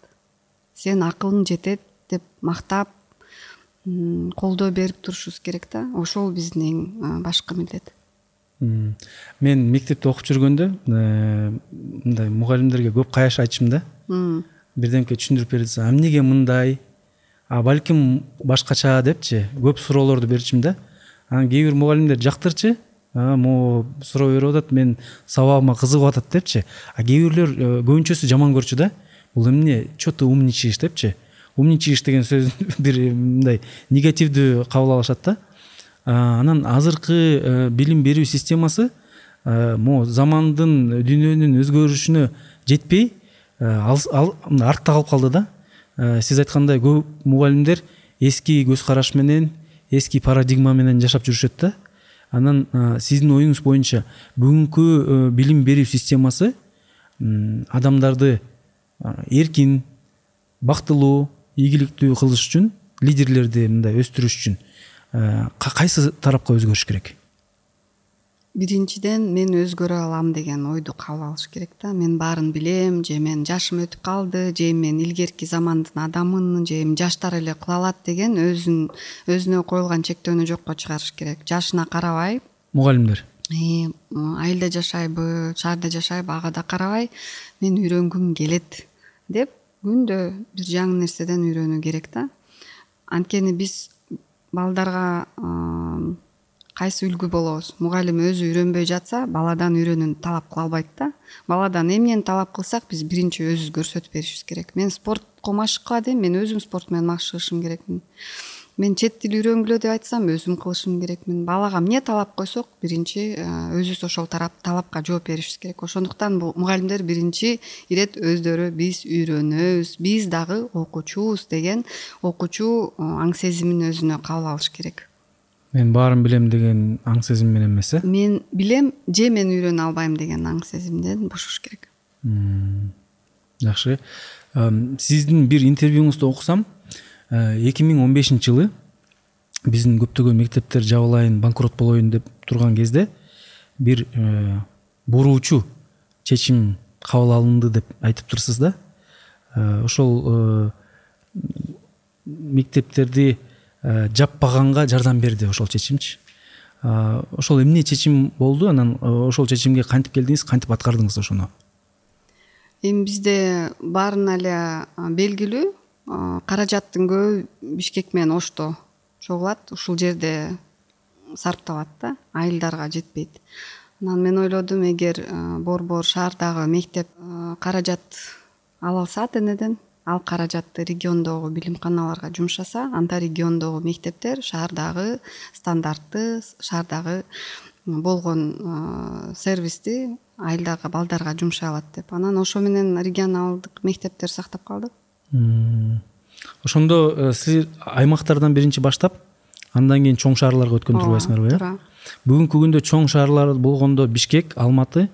Сен акылың жетет деп мактап колдоо берип турушубуз керек да? Ошол биздин эң башкы милдет мен мектепте окуп жүргөндө э, мындай мугалимдерге көп каяш айтчумун да. Бирдемке түшүндүрүп бере десе эмнеге мындай? А балким башкача? депчи. Көп суроолорду берчүмүн да. Анан кээ бир мугалимдер жактырчы могу суроо берип атат мен сабагыма кызыгып атат депчи. А кээ бирлер э, көбүнчөсү жаман көрчү да. Бул эмне че ты умничаешь депчи. Умничаешь деген сөздү [LAUGHS] бир мындай негативдүү кабыл алышат да. Анан азыркы э, билим берүү системасы э, могу замандын дүйнөнүн өзгөрүшүнө жетпей э, артта калып калды да. Сиз айткандай көп мугалимдер эски көз караш менен эски парадигма менен жашап жүрүшөт да анан сиздин оюңуз боюнча бүгүнкү билим берүү системасы адамдарды эркин бактылуу ийгиликтүү кылыш үчүн лидерлерди мындай өстүрүш үчүн Э, кайсы тарапка өзгөрүш керек биринчиден мен өзгөрө алам деген ойду кабыл алыш керек да. Мен баарын билем же мен жашым өтүп калды же мен илгерки замандын адаммын же эми жаштар эле кыла алат деген өзүн өзүнө коюлган чектөөнү жокко чыгарыш керек. Жашына карабай. Мугалимдер. Айылда жашайбы шаарда жашайбы ага да карабай. Мен үйрөнгүм келет деп күндө бир жаңы нерседен үйрөнүү керек да. Анткени биз балдарга кайсы үлгү болобуз? Мугалим өзү үйрөнбөй жатса баладан үйрөнүүнү талап кыла албайт да. Баладан эмнени талап кылсак биз биринчи өзүбүз көрсөтүп беришибиз керек. Мен спортко машыкка дейм мен өзүм спорт менен машыгышым керекмин. Мен чет тил үйрөнгүлө деп айтсам өзүм кылышым керекмин. Балага эмне талап койсок биринчи э, өзүбүз ошол талапка жооп беришибиз керек. Ошондуктан бул мугалимдер биринчи ирет өздөрү биз үйрөнөбүз биз дагы окуучубуз деген окуучу э, аң сезимин өзүнө кабыл алыш керек мен баарын билем деген аң сезим менен эмес э мен билем же мен үйрөнө албайм деген аң сезимден бошош керек. Жакшы. Сиздин бир интервьюңузду окусам Э, эки миң он бешинчи жылы биздин көптөгөн мектептер жабылайын банкрот болоюн деп турган кезде бир э, буруучу чечим кабыл алынды деп айтыптырсыз да. Э, ошол мектептерди жаппаганга жардам берди ошол чечимчи. Ошол эмне чечим болду анан ошол чечимге кантип келдиңиз кантип аткардыңыз ошону? Эми бизде баарына эле белгилүү каражаттын көбү бишкек менен ошто чогулат ушул жерде сарпталат да айылдарга жетпейт. Анан мен ойлодум эгер борбор шаардагы мектеп каражат ала алса ата энеден ал каражатты региондогу билимканаларга жумшаса анда региондогу мектептер шаардагы стандартты шаардагы болгон сервисти айылдагы балдарга жумшай алат деп. Анан ошо менен регионалдык мектептер сактап калды. Ошондо э, сиз аймактардан биринчи баштап андан кийин чоң шаарларга өткөн турбайсыңарбы э? туура бүгүнкү күндө чоң шаарлар болгондо бишкек алматы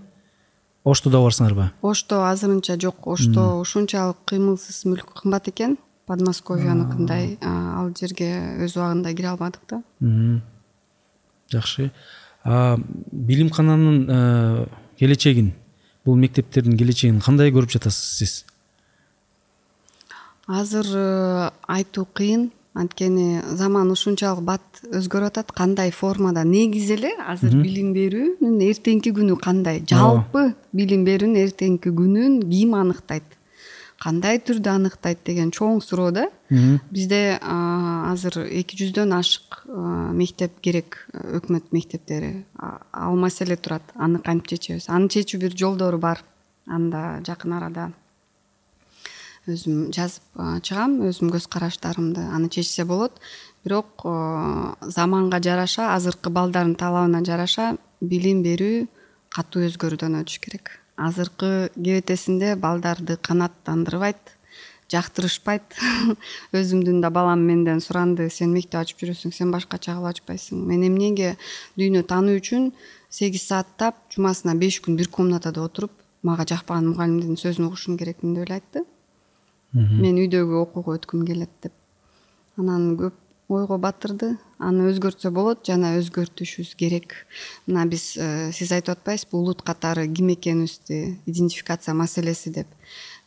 оштодо барсыңарбы? Ошто азырынча жок. Ошто ушунчалык кыймылсыз мүлк кымбат экен. Подмосковьяныкындай ал жерге өз убагында кире албадык да. Жакшы. Билимкананын э, келечегин бул мектептердин келечегин кандай көрүп жатасыз сиз? Азыр э, айтуу кыйын анткени заман ушунчалык бат өзгөрүп атат кандай формада негизи эле? Азыр билим берүүнүн эртеңки күнү кандай? Жалпы билим берүүнүн эртеңки күнүн ким аныктайт? Кандай түрдө аныктайт деген чоң суроо да. Бизде азыр эки жүздөн ашык мектеп керек өкмөт мектептери ал маселе турат. Аны кантип чечебиз. Аны чечүү бир жолдору бар анда жакын арада өзүм жазып чыгам өзүм көз караштарымды аны чечсе болот. Бирок заманга жараша азыркы балдардын талабына жараша билим берүү катуу өзгөрүүдөн өтүш керек. Азыркы кебетесинде балдарды канааттандырбайт жактырышпайт. [LAUGHS] Өзүмдүн да балам менден суранды сен мектеп ачып жүрөсүң сен башкача кылып ачпайсың. Мен эмнеге дүйнө таануу үчүн сегиз сааттап жумасына беш күн бир комнатада отуруп мага жакпаган мугалимдин сөзүн угушум керекмин деп эле айтты мен үйдөгү окууга өткүм келет деп. Анан көп ойго батырды. Аны өзгөртсө болот жана өзгөртүшүбүз керек. Мына биз э, сиз айтып атпайсызбы улут катары ким экенибизди идентификация маселеси деп.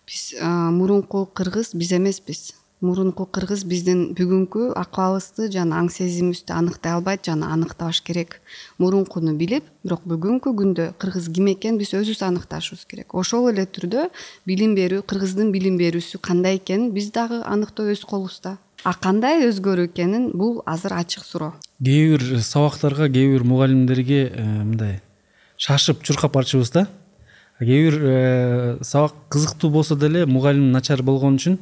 Биз мурунку кыргыз биз эмеспиз мурунку кыргыз биздин бүгүнкү акыбалыбызды жана аң сезимибизди аныктай албайт жана аныктабаш керек. Мурункуну билип бирок бүгүнкү күндө кыргыз ким экенин биз өзүбүз аныкташыбыз керек. Ошол эле түрдө билим берүү кыргыздын билим берүүсү кандай экенин биз дагы аныктоо өз колубузда. А кандай өзгөрүү экенин бул азыр ачык суроо. Кээ бир сабактарга кээ бир мугалимдерге э, мындай шашып чуркап барчубуз да. Кээ бир э, сабак кызыктуу болсо деле мугалим начар болгон үчүн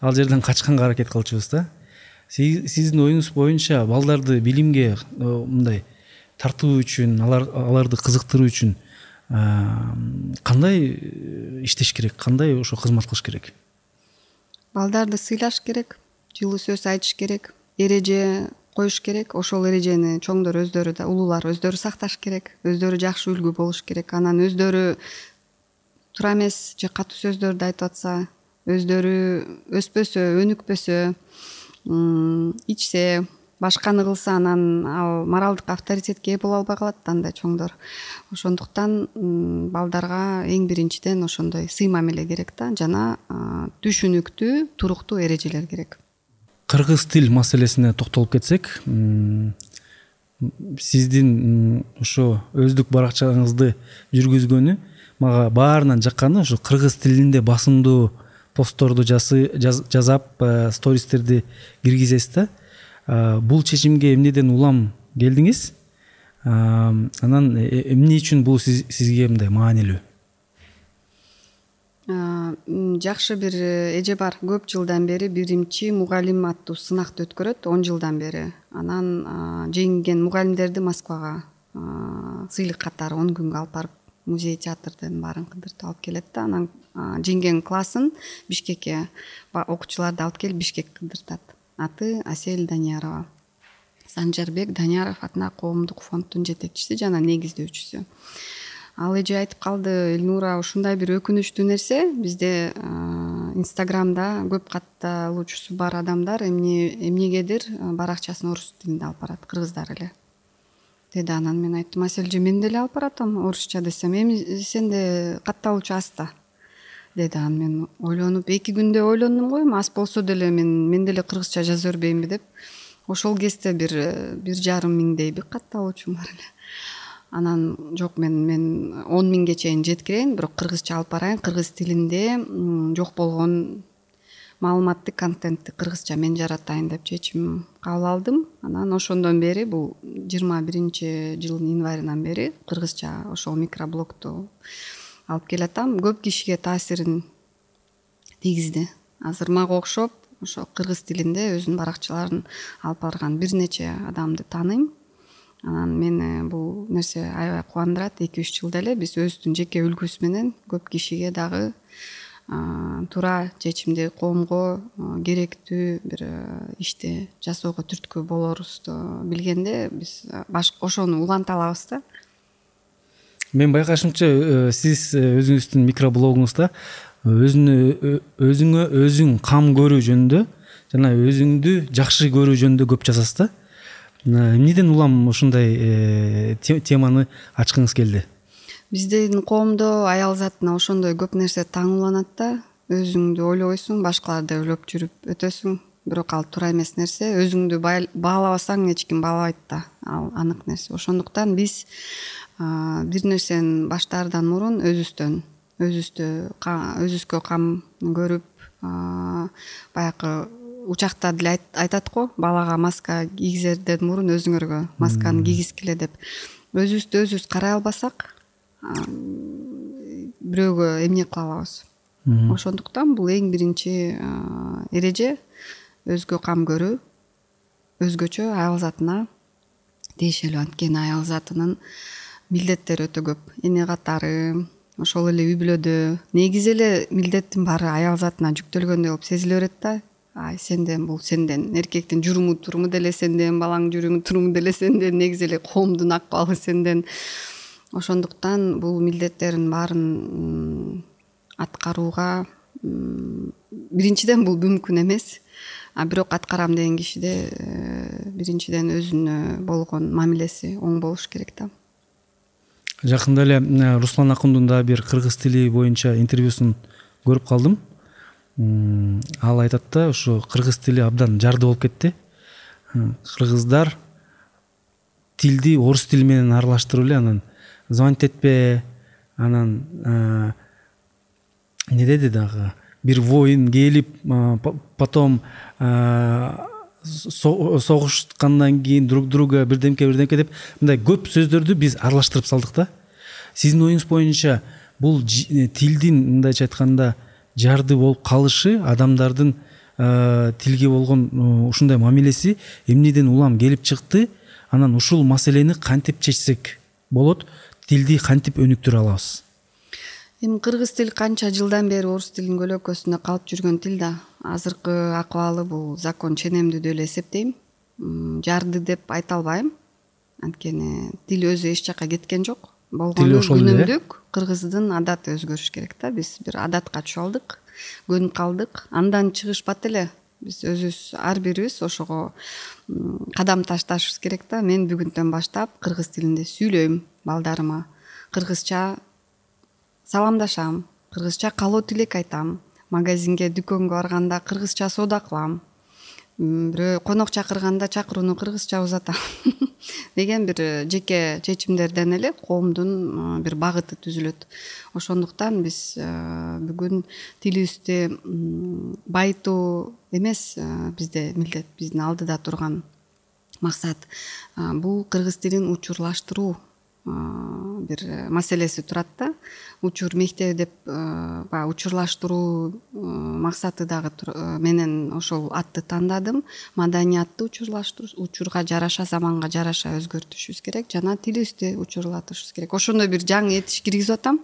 ал жерден качканга аракет кылчубуз да. Сиздин оюңуз боюнча балдарды билимге э, мындай тартуу үчүн аларды кызыктыруу үчүн э, кандай иштеш керек? Кандай ошо кызмат кылыш керек? Балдарды сыйлаш керек жылуу сөз айтыш керек эреже коюш керек. Ошол эрежени чоңдор өздөрү да улуулар өздөрү сакташ керек өздөрү жакшы үлгү болуш керек. Анан өздөрү туура эмес же катуу сөздөрдү айтып атса өздөрү өспөсө өнүкпөсө ичсе башканы кылса анан ал моралдык авторитетке ээ боло албай калат да андай чоңдор. Ошондуктан балдарга эң биринчиден ошондой сый мамиле керек да жана түшүнүктүү туруктуу эрежелер керек. Кыргыз тил маселесине токтолуп кетсек сиздин ошо өздүк баракчаңызды жүргүзгөнү мага баарынан жакканы ушу кыргыз тилинде басымдуу постторду жазап э, стористерди киргизесиз да. Бул чечимге эмнеден улам келдиңиз? Анан э, э, эмне үчүн бул сизге мындай маанилүү? Жакшы бир эже бар. Көп жылдан бери биринчи мугалим аттуу сынакты өткөрөт он жылдан бери. Анан жеңген мугалимдерди москвага сыйлык катары он күнгө алып барып музей театрдын баарын кыдыртып алып келет да. Анан жеңген классын бишкекке окуучуларды алып келип бишкекке кыдыртат. Аты асель даниярова. Санжарбек данияров атына коомдук фонддун жетекчиси жана негиздөөчүсү. Ал эже айтып калды элнура ушундай бир өкүнүчтүү нерсе. Бизде инстаграмда көп катталуучусу бар адамдар. Эмнегедир? Баракчасын орус тилинде алып барат кыргыздар эле деди анан мен айттым асель эже мен деле алып баратам орусча десем эми сенде катталуучу аз да деди анан мен ойлонуп эки күндө ойлондум го эми аз болсо деле мен мен деле кыргызча жаза бербейинби деп. Ошол кезде бир бир жарым миңдейби катталуучум бар эле. Анан жок мен мен он миңге чейин жеткирейин бирок кыргызча алып барайын. Кыргыз тилинде жок болгон маалыматты контентти кыргызча мен жаратайын деп чечим кабыл алдым. Анан ошондон бери бул жыйырма биринчи жылдын январынан бери кыргызча ошол микроблогду алып келатам. Көп кишиге таасирин тийгизди. Азыр мага окшоп ошо кыргыз тилинде өзүнүн баракчаларын алып барган бир нече адамды тааныйм анан мени бул нерсе аябай кубандырат. Эки үч жылда эле биз өзүбүздүн жеке үлгүбүз менен көп кишиге дагы туура чечимди коомго керектүү бир ишти жасоого түрткү болорубузду билгенде биз ошону уланта алабыз да. Мен байкашымча э, сиз э, өзүңүздүн микроблогуңузда өзүнө өзүңө өзүң кам көрүү жөнүндө жана өзүңдү жакшы көрүү жөнүндө көп жазасыз да. Эмнеден улам ушундай э, теманы ачкыңыз келди биздин коомдо аял затына ошондой көп нерсе таң уланат да. Өзүңдү ойлобойсуң башкаларды ойлоп жүрүп өтөсүң. Бирок ал туура эмес нерсе өзүңдү баалабасаң эч ким баалабайт да. Ал анык нерсе. Ошондуктан биз бир нерсени баштаардан мурун өзүбүздөн өзүбүздү өзүбүзгө кам көрүп баягы учакта деле айтат го. Балага маска кийгизерден мурун өзүңөргө масканы кийгизгиле деп. Өзүбүздү өзүбүз карай албасак бирөөгө эмне кыла алабыз? Ошондуктан бул эң биринчи эреже өзгө кам көрүү өзгөчө аял затына тиешелүү. Анткени аял затынын милдеттери өтө көп. Эне катары ошол эле үй бүлөдө негизи эле милдеттин баары аял затына жүктөлгөндөй болуп сезиле берет да. Ай сенден бул сенден эркектин журуму туруму деле сенден балаңдын журуму туруму деле сенден негизи эле коомдун акыбалы сенден ошондуктан бул милдеттердин баарын аткарууга биринчиден бул мүмкүн эмес. А бирок аткарам деген кишиде э, биринчиден өзүнө болгон мамилеси оң болуш керек да. Жакында эле руслан акундун дагы бир кыргыз тили боюнча интервьюсун көрүп калдым. Ал айтат да ушу кыргыз тили абдан жарды болуп кетти. Кыргыздар тилди орус тили менен аралаштырып эле анан звонить этпе анан эмне деди дагы? Бир воин келип потом согушкандан кийин друг друга бирдемке бирдемке деп мындай көп сөздөрдү биз аралаштырып салдык да. Сиздин оюңуз боюнча бул э, тилдин мындайча айтканда жарды болуп калышы адамдардын тилге болгон ушундай мамилеси эмнеден улам келип чыкты анан ушул маселени кантип чечсек болот тилди кантип өнүктүрө алабыз? Эми кыргыз тил канча жылдан бери орус тилинин көлөкөсүндө калып жүргөн тил да. Азыркы акыбалы бул закон ченемдүү деп эле эсептейм жарды деп айта албайм. Анткени тил өзү эч жака кеткен жок. Болгону э? күнүмдүк кыргыздын адаты өзгөрүш керек да. Биз бир адатка түшүп алдык көнүп калдык. Андан чыгышпат эле биз өзүбүз ар бирибиз ошого кадам ташташыбыз керек да. Мен бүгүнтөн баштап кыргыз тилинде сүйлөйм балдарыма. Кыргызча саламдашам кыргызча каалоо тилек айтам магазинге дүкөнгө барганда кыргызча соода кылам бирөө конок чакырганда чакырууну кыргызча узатам. [LAUGHS] Деген бир э, жеке чечимдерден эле коомдун э, бир багыты түзүлөт. Ошондуктан биз э, бүгүн тилибизди байытуу эмес бизде милдет биздин алдыда турган максат. Бул кыргыз тилин учурлаштыруу бир маселеси турат да. Учур мектеби деп баягы учурлаштыруу максаты дагы менен ошол атты тандадым. Маданиятты учурлаштыруу учурга жараша заманга жараша өзгөртүшүбүз керек жана тилибизди учурлатышыбыз керек. Ошондой бир жаңы этиш киргизип атам.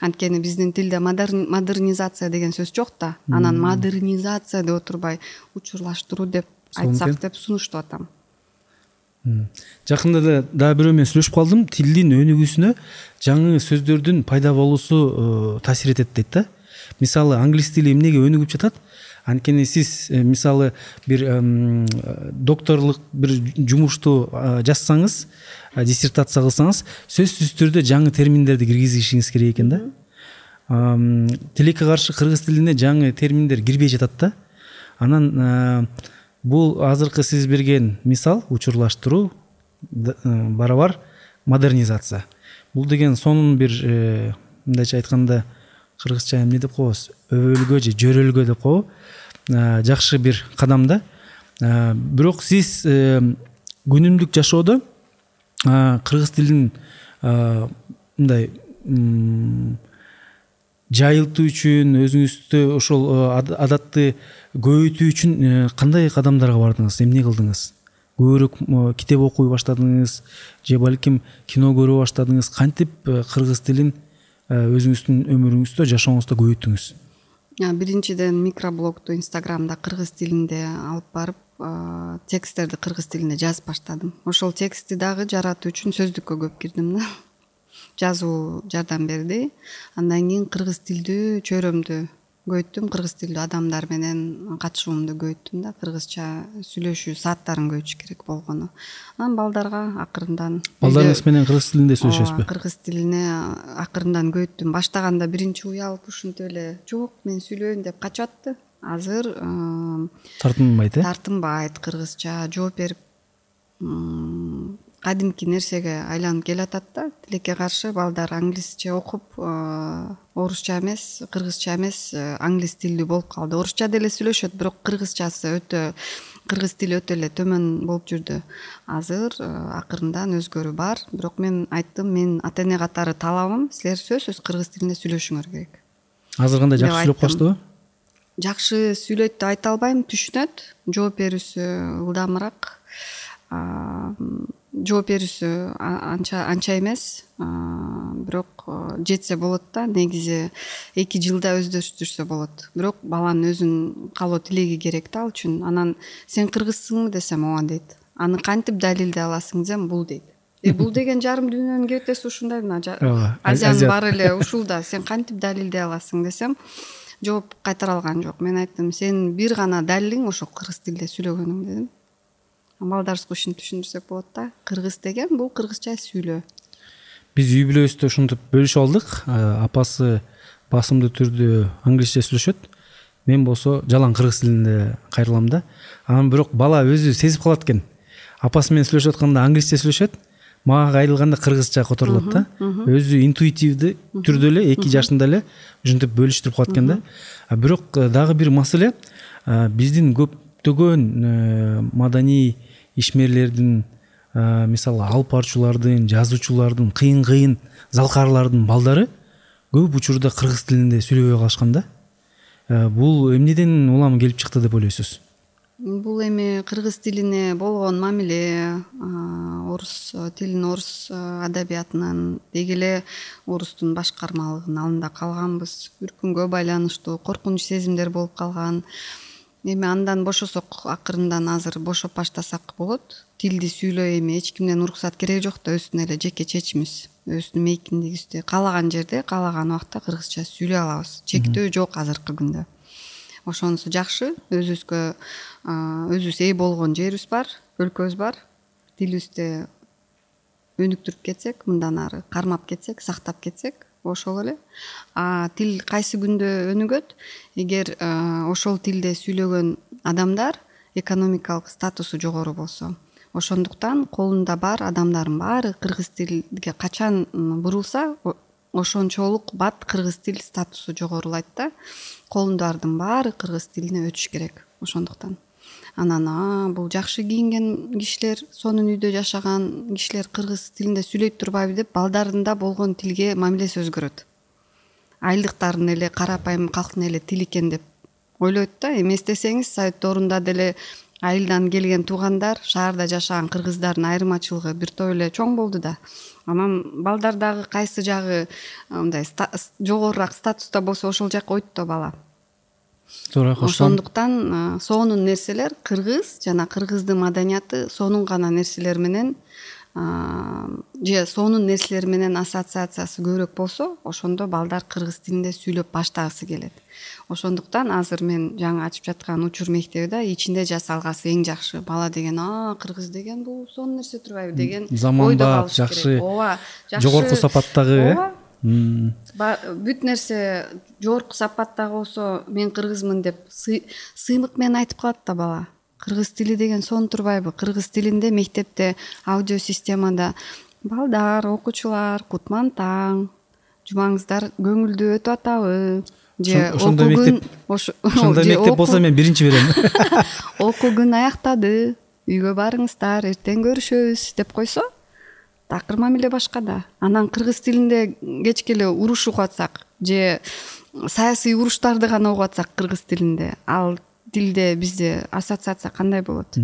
Анткени биздин тилде модернизация деген сөз жок да. Анан модернизация деп отурбай учурлаштыруу деп айтсак деп сунуштап атам жакында эле дагы бирөө менен сүйлөшүп калдым. Тилдин өнүгүүсүнө жаңы сөздөрдүн пайда болуусу э, таасир этет дейт да. Мисалы англис тили эмнеге өнүгүп жатат? Анткени сиз э, мисалы бир докторлук бир жумушту жазсаңыз диссертация кылсаңыз сөзсүз түрдө жаңы терминдерди киргизишиңиз керек экен да. Тилекке каршы кыргыз тилине жаңы терминдер кирбей жатат да. Анан э, бул азыркы сиз берген мисал учурлаштыруу э, барабар модернизация. Бул деген сонун бир э, мындайча айтканда кыргызча эмне деп коебуз? Өбөлгө же жөрөлгө деп коебу. Э, жакшы бир кадам да. Бирок сиз күнүмдүк жашоодо кыргыз тилин мындай жайылтуу үчүн өзүңүздө ошол э, адатты көбөйтүү үчүн э, кандай кадамдарга бардыңыз? Эмне кылдыңыз? Көбүрөөк китеп окуй баштадыңыз же балким кино көрө баштадыңыз? Кантип э, кыргыз тилин өзүңүздүн өмүрүңүздө жашооңузда көбөйттүңүз? Биринчиден микроблогду инстаграмда кыргыз тилинде алып барып тексттерди кыргыз тилинде жазып баштадым. Ошол текстти дагы жаратуу үчүн сөздүккө көп кирдим да жазуу жардам берди. Андан кийин кыргыз тилдүү чөйрөмдү көбөйттүм кыргыз тилдүү адамдар менен катышуумду көбөйттүм да. Кыргызча сүйлөшүү сааттарын көбөйтүш керек болгону. Анан балдарга акырындан балдарыңыз менен кыргыз тилинде сүйлөшөсүзбү? кыргыз тилине акырындан көбөйттүм баштаганда биринчи уялып ушинтип эле. Жок мен сүйлөйм деп качып атты азыр тартынбайт э тартынбайт кыргызча. Жооп берип кадимки нерсеге айланып келатат да. Тилекке каршы балдар англисче окуп э, орусча эмес кыргызча эмес э, англис тилдүү болуп калды. Орусча деле сүйлөшөт бирок кыргызчасы өтө кыргыз тили өтө эле төмөн болуп жүрдү. Азыр э, акырындан өзгөрүү бар. Бирок мен айттым менин ата эне катары талабым силер сөзсүз кыргыз тилинде сүйлөшүңөр керек. Азыр кандай жакшы сүйлөп калыштыбы жакшы сүйлөйт деп айта албайм түшүнөт жооп берүүсү ылдамыраак жооп берүүсү анча анча эмес. Бирок э, жетсе болот да негизи эки жылда өздөштүрсө болот. Бирок баланын өзүнүн каалоо тилеги керек да ал үчүн анан сен кыргызсыңбы десем ооба дейт. Аны кантип далилдей аласың десем бул дейт. Э [LAUGHS] бул деген жарым дүйнөнүн кебетеси ушундай мына Ооба, азиянын баары эле [LAUGHS] ушул да. Сен кантип далилдей аласың десем жооп кайтара алган жок. Мен айттым сенин бир гана далилиң ошол кыргыз тилинде сүйлөгөнүң дедим балдарыбызга ушинтип түшүндүрсөк болот да. Кыргыз деген бул кыргызча сүйлөө. Биз үй бүлөбүздө ушинтип бөлүшүп алдык. А, апасы басымдуу түрдө англисче сүйлөшөт. Мен болсо жалаң кыргыз тилинде кайрылам да. Анан бирок бала өзү сезип калат экен. Апасы менен сүйлөшүп атканда англисче сүйлөшөт. Мага кайрылганда кыргызча которулат да. Өзү интуитивдүү түрдө эле эки жашында эле ушинтип бөлүштүрүп калат экен да. Бирок э, дагы бир маселе. Э, биздин көптөгөн э, маданий ишмерлердин мисалы алып баруучулардын жазуучулардын кыйын кыйын залкарлардын балдары көп учурда кыргыз тилинде сүйлөбөй калышкан да. Бул эмнеден улам келип чыкты деп ойлойсуз? Бул эми кыргыз тилине болгон мамиле орус тилин орус адабиятынан деги эле орустун башкармалыгынын алында калганбыз. Бир күнгө байланыштуу коркунуч сезимдер болуп калган эми андан бошосок акырындан азыр бошоп баштасак болот. Тилди сүйлөй эми эч кимден уруксат кереги жок да өзүбүздүн эле жеке чечимибиз өзүбүздүн мейкиндигибизде каалаган жерде каалаган убакта кыргызча сүйлөй алабыз. Чектөө жок азыркы күндө. Ошонусу жакшы. Өзүбүзгө өзүбүз ээ болгон жерибиз бар өлкөбүз бар. Тилибизди өнүктүрүп кетсек мындан ары кармап кетсек сактап кетсек ошол эле. А тил кайсы күндө өнүгөт? Эгер ошол тилде сүйлөгөн адамдар экономикалык статусу жогору болсо. Ошондуктан колунда бар адамдардын баары кыргыз тилге качан бурулса ошончолук бат кыргыз тил статусу жогорулайт да колундагылардын баары кыргыз тилине өтүш керек ошондуктан анан а бул жакшы кийинген кишилер сонун үйдө жашаган кишилер кыргыз тилинде сүйлөйт турбайбы деп балдарында болгон тилге мамилеси өзгөрөт айылдыктардын эле карапайым калктын эле тили экен деп ойлойт да эми эстесеңиз совет доорунда деле айылдан келген туугандар шаарда жашаган кыргыздардын айырмачылыгы бир топ эле чоң болду да. Анан балдар дагы кайсы жагы мындай жогорураак статуста болсо ошол жака ойт да бала туура коштум ошондуктан сонун нерселер кыргыз жана кыргыздын маданияты сонун гана нерселер менен же сонун нерселер менен ассоциациясы көбүрөөк болсо ошондо балдар кыргыз тилинде сүйлөп баштагысы келет. Ошондуктан азыр мен жаңы ачып жаткан учур мектеби да ичинде жасалгасы эң жакшы бала деген а кыргыз деген бул сонун нерсе турбайбы? деген Заманбап, жакшы, ооба жакшы- жогорку сапаттагы э? Ооба бүт нерсе жогорку сапаттагы болсо мен кыргызмын деп сый- сыймык менен айтып калат да бала. Кыргыз тили деген сонун турбайбы кыргыз тилинде мектепте аудио системада балдар окуучулар кутман таң жумаңыздар көңүлдүү өтүп атабы же Ошон- ошондой мектеп- ошо- ошондой [LAUGHS] мектеп болсо мен биринчи берем [LAUGHS] окуу күн аяктады үйгө барыңыздар эртең көрүшөбүз деп койсо такыр мамиле башка да. Анан кыргыз тилинде кечке эле уруш угуп атсак же саясий уруштарды гана угуп атсак кыргыз тилинде. Ал тилде бизде ассоциация кандай болот?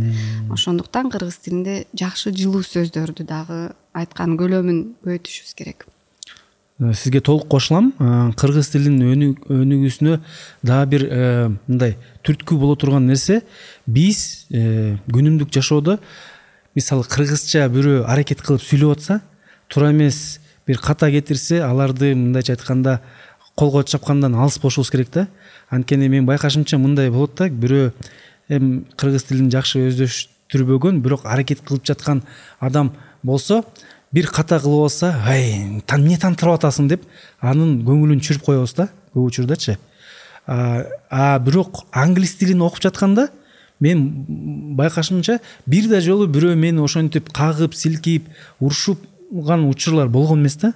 Ошондуктан кыргыз тилинде жакшы жылуу сөздөрдү дагы айткан көлөмүн көбөйтүшүбүз керек. Э, сизге толук кошулам. Э, кыргыз тилинин өнү- өнүгүүсүнө дагы бир э, мындай түрткү боло турган нерсе биз күнүмдүк жашоодо мисалы кыргызча бирөө аракет кылып сүйлөп атса туура эмес бир ката кетирсе аларды мындайча айтканда колго чапкандан алыс болушубуз керек да. Анткени менин байкашымча мындай болот да бирөө эми кыргыз тилин жакшы өздөштүрбөгөн бирок аракет кылып жаткан адам болсо бир ката кылып алса ай эмне тантырап атасың? деп анын көңүлүн түшүрүп коебуз да көп учурдачы. А бирок англис тилин окуп жатканда мен байкашымча бир да жолу бирөө мени ошентип кагып силкип урушупган учурлар болгон эмес да.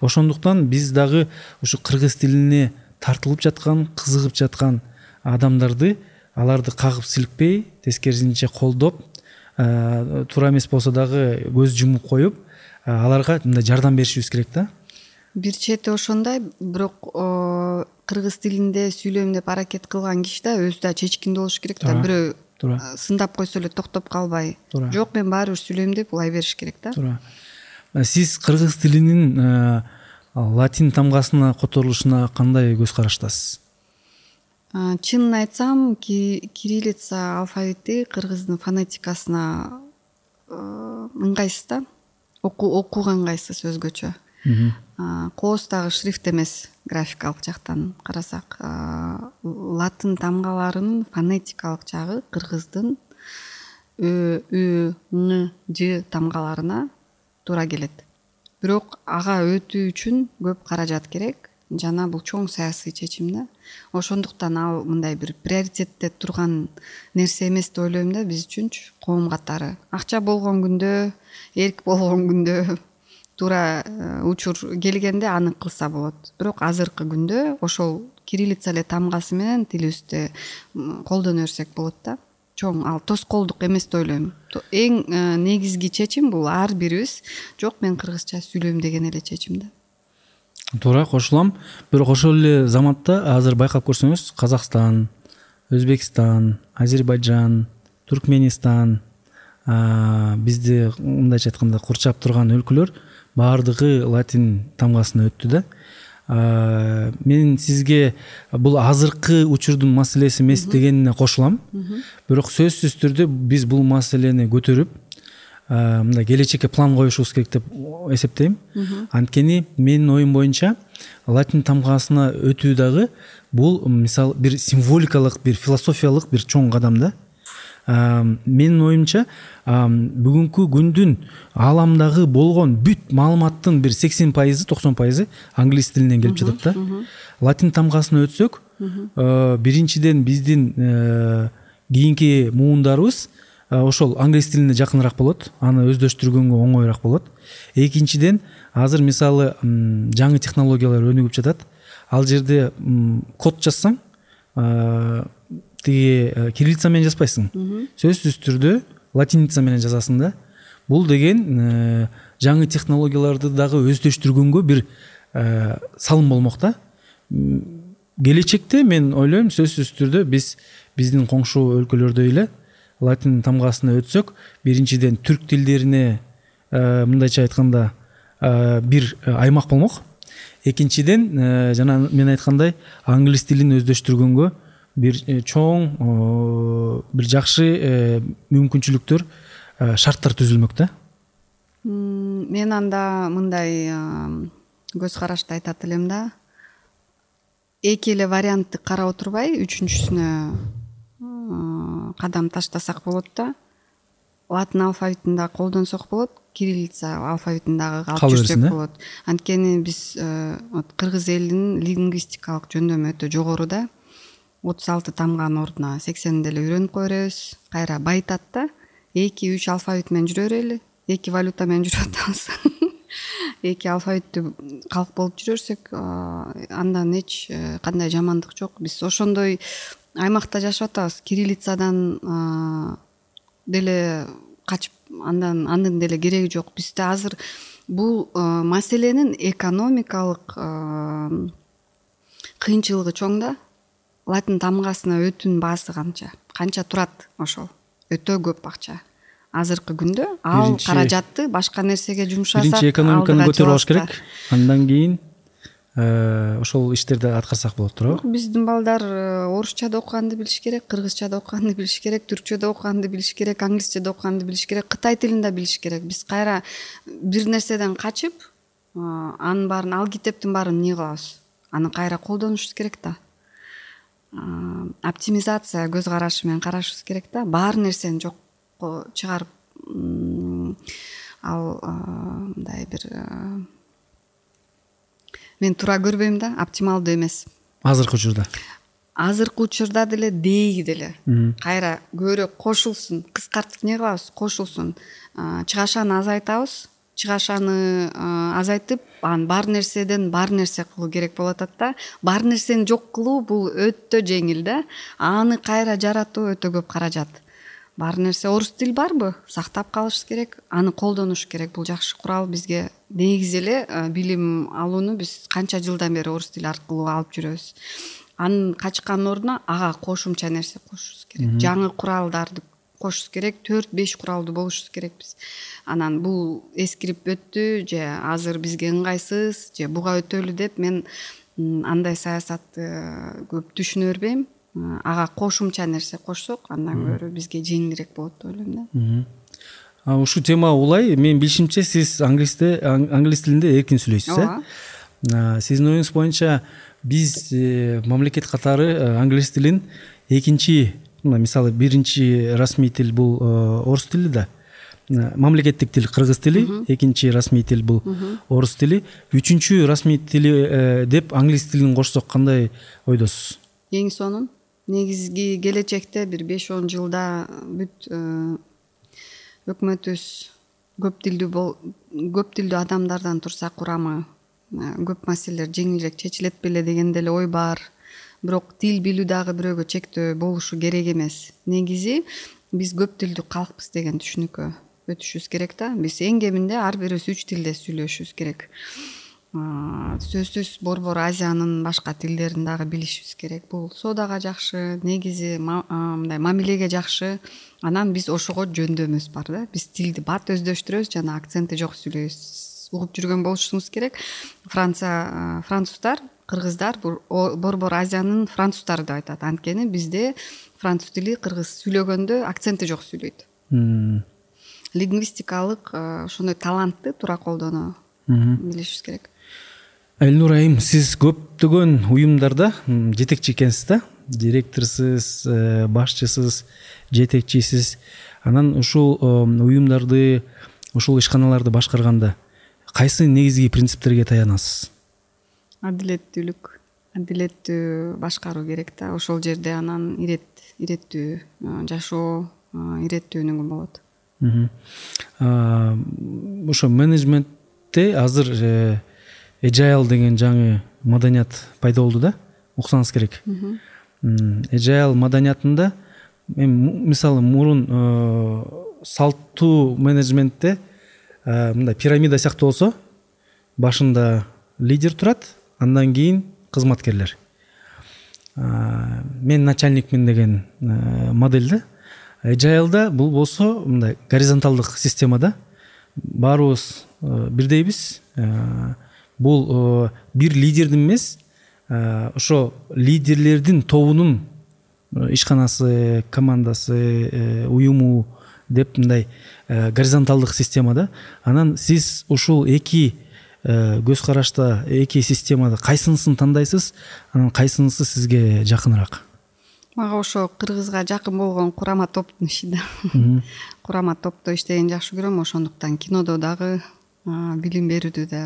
Ошондуктан биз дагы ушу кыргыз тилине тартылып жаткан кызыгып жаткан адамдарды аларды кагып силкпей тескерисинче колдоп туура эмес болсо дагы көз жумуп коюп аларга мындай жардам беришибиз керек да. Бир чети ошондой бирок кыргыз тилинде сүйлөйм деп аракет кылган киши да өзү да чечкиндүү болуш керек да. Бирөө туура. сындап койсо эле токтоп калбай. Туура. жок мен баары бир сүйлөйм деп улай бериш керек да. Туура сиз кыргыз тилинин латин тамгасына которулушуна кандай көз караштасыз? Чынын айтсам ки- кириллица алфавити кыргыздын фонетикасына ыңгайсыз да. Окууга ыңгайсыз өзгөчө кооз дагы шрифт эмес. Графикалык жактан карасак латын тамгаларынын фонетикалык жагы кыргыздын ө ү ң ж тамгаларына туура келет. Бирок ага өтүү үчүн көп каражат керек жана бул чоң саясий чечим да. Ошондуктан ал мындай бир приоритетте турган нерсе эмес деп ойлойм да биз үчүнчү коом катары. Акча болгон күндө эрк [LAUGHS] болгон күндө туура э, учур келгенде аны кылса болот. Бирок азыркы күндө ошол кириллица эле тамгасы менен тилибизди колдоно берсек болот да. Чоң ал тоскоолдук эмес деп ойлойм. Эң э, негизги чечим бул ар бирибиз жок мен кыргызча сүйлөйм деген эле чечим да. Туура кошулам. Бирок ошол эле заматта азыр байкап көрсөңүз. Казакстан өзбекстан азербайжан туркменистан а, бизди мындайча айтканда курчап турган өлкөлөр баардыгы латин тамгасына өттү да. Мен сизге бул азыркы учурдун маселеси эмес дегенине кошулам. Бирок сөзсүз түрдө биз бул маселени көтөрүп мындай келечекке план коюшубуз керек деп эсептейм. Анткени менин оюм боюнча латин тамгасына өтүү дагы бул мисалы бир символикалык бир философиялык бир чоң кадам да менин оюмча бүгүнкү күндүн ааламдагы болгон бүт маалыматтын бир сексен пайызы токсон пайызы англис тилинен келип жатат да. латин тамгасына өтсөк э, биринчиден биздин э, кийинки муундарыбыз э, ошол англис тилине жакыныраак болот аны өздөштүргөнгө оңоюраак болот. Экинчиден азыр мисалы жаңы технологиялар өнүгүп жатат. Ал жерде код жазсаң тиги э, кириллица менен жазбайсың сөзсүз түрдө латиница менен жазасың да. Бул деген э, жаңы технологияларды дагы өздөштүргөнгө бир э, салым болмок да келечекте мен ойлойм сөзсүз түрдө биз биздин коңшу өлкөлөрдөй эле латин тамгасына өтсөк биринчиден түрк тилдерине мындайча айтканда бир аймак болмок. Экинчиден жана мен айткандай англис тилин өздөштүргөнгө бир э, чоң э, бир жакшы э, мүмкүнчүлүктөр шарттар түзүлмөк да? Мен анда мындай көз карашты айтат элем да. Эки эле вариантты карап отурбай үчүнчүсүнө кадам таштасак болот да. Латын алфавитин дагы колдонсок болот кириллица алфавитин дагы алып жүрсөк болот. Анткени биз вот кыргыз элинин лингвистикалык жөндөмү өтө жогору да отуз алты тамганын ордуна сексенди эле үйрөнүп кое беребиз кайра байытат да. Эки үч алфавит менен жүрө берели. Эки валюта менен жүрүп атабыз. [LAUGHS] Эки алфавиттүү калк болуп жүрө берсек андан эч э, кандай жамандык жок. Биз ошондой аймакта жашап атабыз. Кириллицадан деле качып андан анын деле кереги жок. Бизде азыр бул э, маселенин экономикалык кыйынчылыгы чоң да латин тамгасына өтүүнүн баасы канча канча турат ошол? Өтө көп акча азыркы күндө ал каражатты башка нерсеге жумшасак биринчи экономиканы көтөрүп алыш керек. андан кийин э, ошол иштерди аткарсак болот туурабы? Биздин балдар э, орусча да окуганды билиш керек кыргызча да окуганды билиш керек түркчө да окуганды билиш керек англисче да окуганды билиш керек кытай тилин да билиш керек. Биз кайра бир нерседен качып э, анын баарын ал китептин баарын эмне кылабыз аны кайра колдонушубуз керек да оптимизация көз карашы менен карашыбыз керек да. Баар нерсени жокко чыгарып ал мындай бир мен туура көрбөйм да оптималдуу эмес. Азыркы учурда? Азыркы учурда деле дейги деле. Кайра көбүрөөк кошулсун кыскартып эмне кылабыз кошулсун чыгашаны азайтабыз чыгашаны азайтып анан бар нерседен бар нерсе кылуу керек болуп атат да. Бар нерсени жок кылуу бул өтө жеңил да. Аны кайра жаратуу өтө көп каражат. Баары нерсе орус тил барбы? Сактап калыш керек аны колдонуш керек. Бул жакшы курал бизге негизи эле билим алууну биз канча жылдан бери орус тили аркылуу алып жүрөбүз. Анын качканын ордуна ага кошумча нерсе кошушубуз керек. Жаңы куралдарды кошушубуз керек төрт беш куралдуу болушубуз керекпиз. Анан бул эскирип өттү же азыр бизге ыңгайсыз же буга өтөлү деп мен андай саясатты э, көп түшүнө бербейм ага кошумча нерсе кошсок андан көрө бизге жеңилирээк болот деп ойлойм да. Ушул тема улай. Менин билишимче сиз англисте англис тилинде эркин сүйлөйсүз э? Сиздин оюңуз боюнча биз э, мамлекет катары э, англис тилин экинчи мына мисалы биринчи расмий тил бул орус тили да. Мамлекеттик тил кыргыз тили экинчи расмий тил бул орус тили. Үчүнчү расмий тили деп англис тилин кошсок кандай ойдосуз? Эң сонун негизги келечекте бир беш он жылда бүт э, өкмөтүбүз көп тилдүү көп тилдүү адамдардан турса курамы э, көп маселелер жеңилирээк чечилет беле деген деле ой бар бирок тил билүү дагы бирөөгө чектөө болушу керек эмес. Негизи биз көп тилдүү калкпыз деген түшүнүккө өтүшүбүз керек да. Биз эң кеминде ар бирибиз үч тилде сүйлөшүшүбүз керек. Сөзсүз борбор азиянын башка тилдерин дагы билишибиз керек бул. Соодага жакшы негизи мындай мамилеге жакшы. Анан биз ошого жөндөмүбүз бар да. Биз тилди бат өздөштүрөбүз жана акценти жок сүйлөйбүз угуп жүргөн болушуңуз керек. Франция француздар кыргыздар бул борбор азиянын француздары деп айтат анткени бизде француз тили кыргыз сүйлөгөндө акценти жок сүйлөйт лингвистикалык ошондой талантты туура колдонуу билишибиз керек. Элнур айым сиз көптөгөн уюмдарда жетекчи экенсиз да? Директорсуз башчысыз жетекчисиз анан ушул уюмдарды ушул ишканаларды башкарганда кайсы негизги принциптерге таянасыз? Адилеттүүлүк адилеттүү башкаруу керек да. Ошол жерде анан ирет иреттүү жашоо иреттүү өнүгүү болот. Ошо менеджментте азыр эжайл деген жаңы маданият пайда болду да? Уксаңыз керек. Эжайл маданиятында мен мисалы мурун э, салттуу менеджментте э, мындай пирамида сыяктуу болсо башында лидер турат андан кийин кызматкерлер. Э, мен начальникмин деген модель да эжайлда бул болсо мындай горизонталдык система да баарыбыз бирдейбиз. Бул э, бир лидердин эмес э, ошо лидерлердин тобунун э, ишканасы командасы уюму деп мындай горизонталдык система да анан сиз ушул эки көз карашта эки системада кайсынысын тандайсыз анан кайсынысы сизге жакыныраак? Мага ошо кыргызга жакын болгон курама топтун иши да [LAUGHS] курама топто иштегенди жакшы көрөм ошондуктан кинодо дагы билим берүүдө да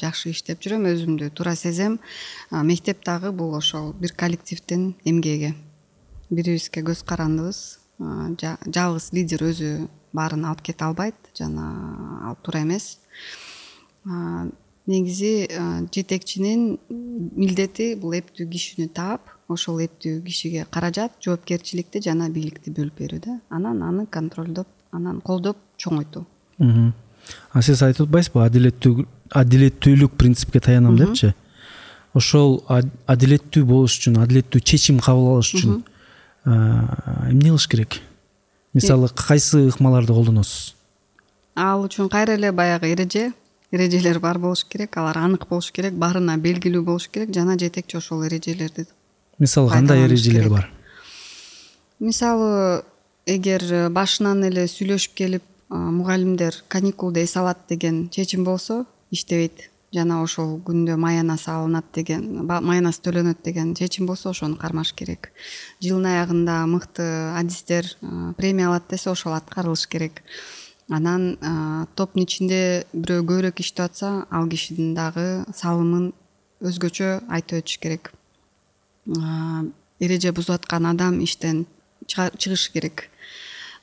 жакшы иштеп жүрөм өзүмдү туура сезем. Мектеп дагы бул ошол бир коллективдин эмгеги бири бирибизге көз карандыбыз жалгыз лидер өзү баарын алып кете албайт жана ал туура эмес негизи жетекчинин милдети бул эптүү кишини таап ошол эптүү кишиге каражат жоопкерчиликти жана бийликти бөлүп берүү да. Анан аны контролдоп анан колдоп чоңойтуу. А сиз айтып атпайсызбы адилеттүү адилеттүүлүк принципке таянам депчи? Ошол адилеттүү болуш үчүн адилеттүү чечим кабыл алыш үчүн эмне кылыш керек? Мисалы кайсы ыкмаларды колдоносуз? ал үчүн кайра эле баягы эреже эрежелер бар болуш керек алар анык болуш керек баарына белгилүү болуш керек жана жетекчи ошол эрежелерди мисалы кандай эрежелер бар? Мисалы эгер башынан эле сүйлөшүп келип мугалимдер каникулду эс алат деген чечим болсо иштебейт жана ошол күндө маянасы алынат деген маянасы төлөнөт деген чечим болсо ошону кармаш керек. Жылдын аягында мыкты адистер премия алат десе ошол аткарылыш керек анан топтун ичинде бирөө көбүрөөк иштеп атса ал кишинин дагы салымын өзгөчө айтып өтүш керек. Эреже бузуп аткан адам иштен чыгышы керек.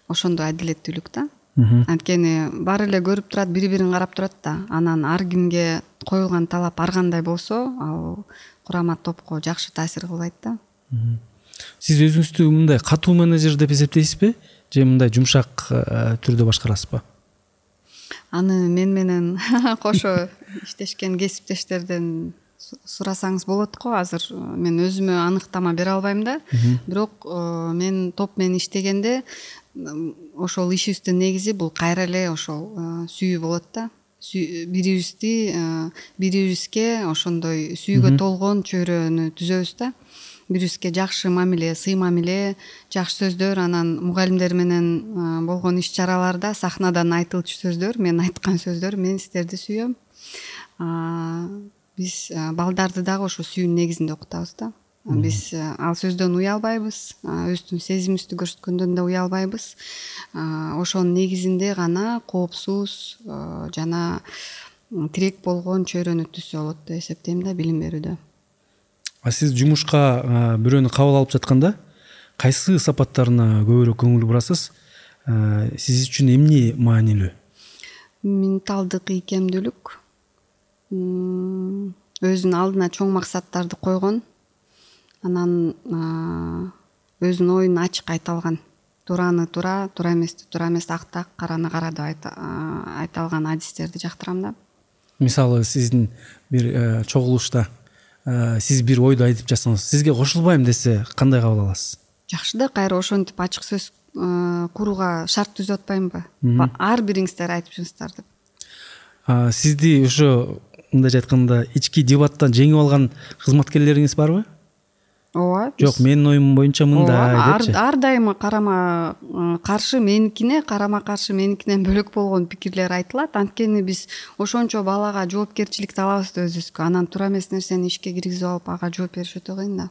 Ошондой адилеттүүлүк да. Анткени баары эле көрүп турат бири бирин карап турат да. Анан ар кимге коюлган талап ар кандай болсо ал курама топко жакшы таасир кылбайт да. Сиз өзүңүздү мындай катуу менеджер деп эсептейсизби же мындай жумшак түрдө башкарасызбы аны мен менен [LAUGHS] кошо иштешкен кесиптештерден сурасаңыз болот го. Азыр мен өзүмө аныктама бере албайм да. Бирок мен топ менен иштегенде ошол ишибиздин негизи бул кайра эле ошол сүйүү болот да. Бирибизди бири бирибизге ошондой сүйүүгө толгон чөйрөнү түзөбүз да. Бирибизге жакшы мамиле сый мамиле жакшы сөздөр анан мугалимдер менен болгон иш чараларда сахнадан айтылчу сөздөр мен айткан сөздөр мен сиздерди сүйөм. Биз балдарды дагы ошо сүйүүнүн негизинде окутабыз да. Биз ал сөздөн уялбайбыз өзүбүздүн сезимибизди көрсөткөндөн да уялбайбыз ошонун негизинде гана коопсуз жана тирек болгон чөйрөнү түзсө болот деп эсептейм да билим берүүдө а сиз жумушка бирөөнү кабыл алып жатканда кайсы сапаттарына көбүрөөк көңүл бурасыз? Сиз үчүн эмне маанилүү? Менталдык ийкемдүүлүк. Өзүнүн алдына чоң максаттарды койгон. Анан өзүнүн оюн ачык айта алган. Туураны туура туура эмести туура эмес ак караны кара деп айта алган адистерди жактырам да. Мисалы сиздин бир э, чогулушта сиз бир ойду айтып жатсаңыз сизге кошулбайм десе кандай кабыл аласыз? Жакшы да кайра ошентип ачык сөз э, курууга шарт түзүп атпаймынбы ар бириңиздер айтып жүрүңүздөр деп. Сизди ошо мындайча айтканда ички дебаттан жеңип алган кызматкерлериңиз барбы ооба жок менин оюм боюнча мындай депчи. ар дайым карама каршы меникине карама каршы меникинен [LAUGHS] бөлөк болгон пикирлер айтылат. Анткени биз ошончо балага жоопкерчиликти алабыз да өзүбүзгө. Анан туура эмес нерсени ишке киргизип алып ага жооп бериш өтө кыйын да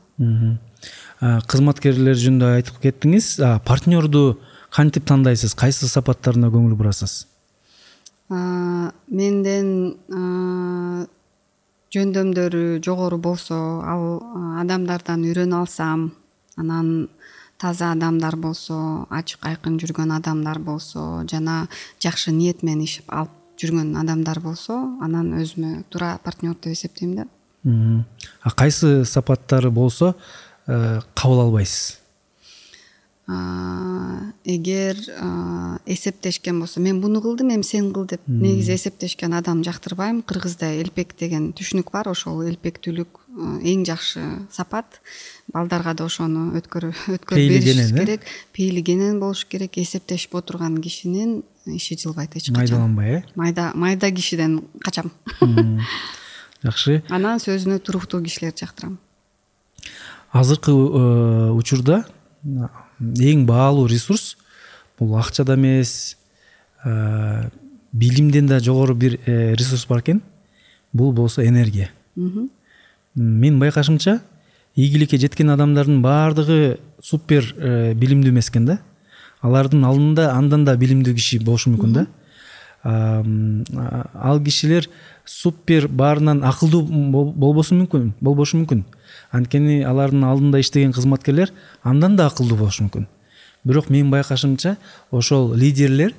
кызматкерлер жөнүндө айтып кеттиңиз. Партнерду кантип тандайсыз? Кайсы сапаттарына көңүл бурасыз? Менден жөндөмдөрү жогору болсо ал адамдардан үйрөнө алсам анан таза адамдар болсо ачык айкын жүргөн адамдар болсо жана жакшы ниет менен иш алып жүргөн адамдар болсо анан өзүмө туура партнер деп эсептейм да. А кайсы сапаттары болсо э, кабыл албайсыз эгер эсептешкен болсо мен буну кылдым эми сен кыл деп негизи эсептешкен адамды жактырбайм. Кыргызда элпек деген түшүнүк бар. Ошол элпектүүлүк эң жакшы сапат. Балдарга да ошону өткөрүп [LAUGHS] беришибиз керек. Пейлигенен болуш керек. Эсептешип отурган кишинин иши жылбайт эч качан майдаланбай э? Майда майда кишиден качам. [LAUGHS] Жакшы. Анан сөзүнө туруктуу кишилерди жактырам. Азыркы э, учурда эң баалуу ресурс. Бул акча да эмес билимден да жогору бир э, ресурс бар экен. Бул болсо энергия. Менин байкашымча ийгиликке жеткен адамдардын баардыгы супер э, билимдүү эмес экен да. Алардын алдында андан да билимдүү киши болушу мүмкүн да ал кишилер супер баарынан акылдуу болбосу мүмкүн болбошу мүмкүн. Анткени алардын алдында иштеген кызматкерлер андан да акылдуу болушу мүмкүн. Бирок менин байкашымча ошол лидерлер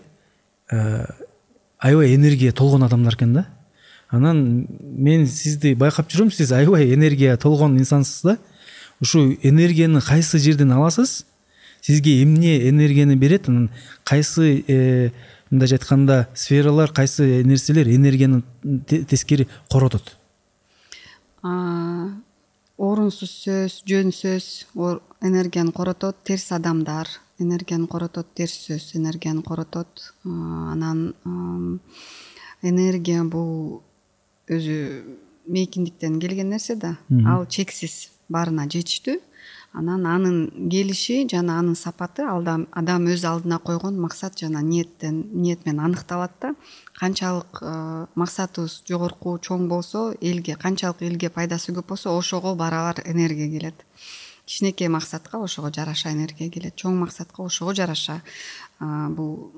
аябай энергия толгон адамдар экен да. Анан мен сизди байкап жүрөм сиз аябай энергия толгон инсансыз да. Ушул энергияны кайсы жерден аласыз? Сизге эмне энергияны берет? Анан кайсы э, мындайча айтканда сфералар кайсы нерселер энергияны тескери коротот? Орунсуз сөз жөн сөз энергияны коротот терс адамдар энергияны коротот терс сөз энергияны коротот. Анан энергия бул өзү мейкиндиктен келген нерсе да. Ал чексиз баарына жетиштүү анан анын келиши жана анын сапаты адам өз алдына койгон максат жана ниеттен ниет менен аныкталат да канчалык э, максатыбыз жогорку чоң болсо элге канчалык элге пайдасы көп болсо ошого барабар энергия келет. Кичинекей максатка ошого жараша энергия келет. Чоң максатка ошого жараша бул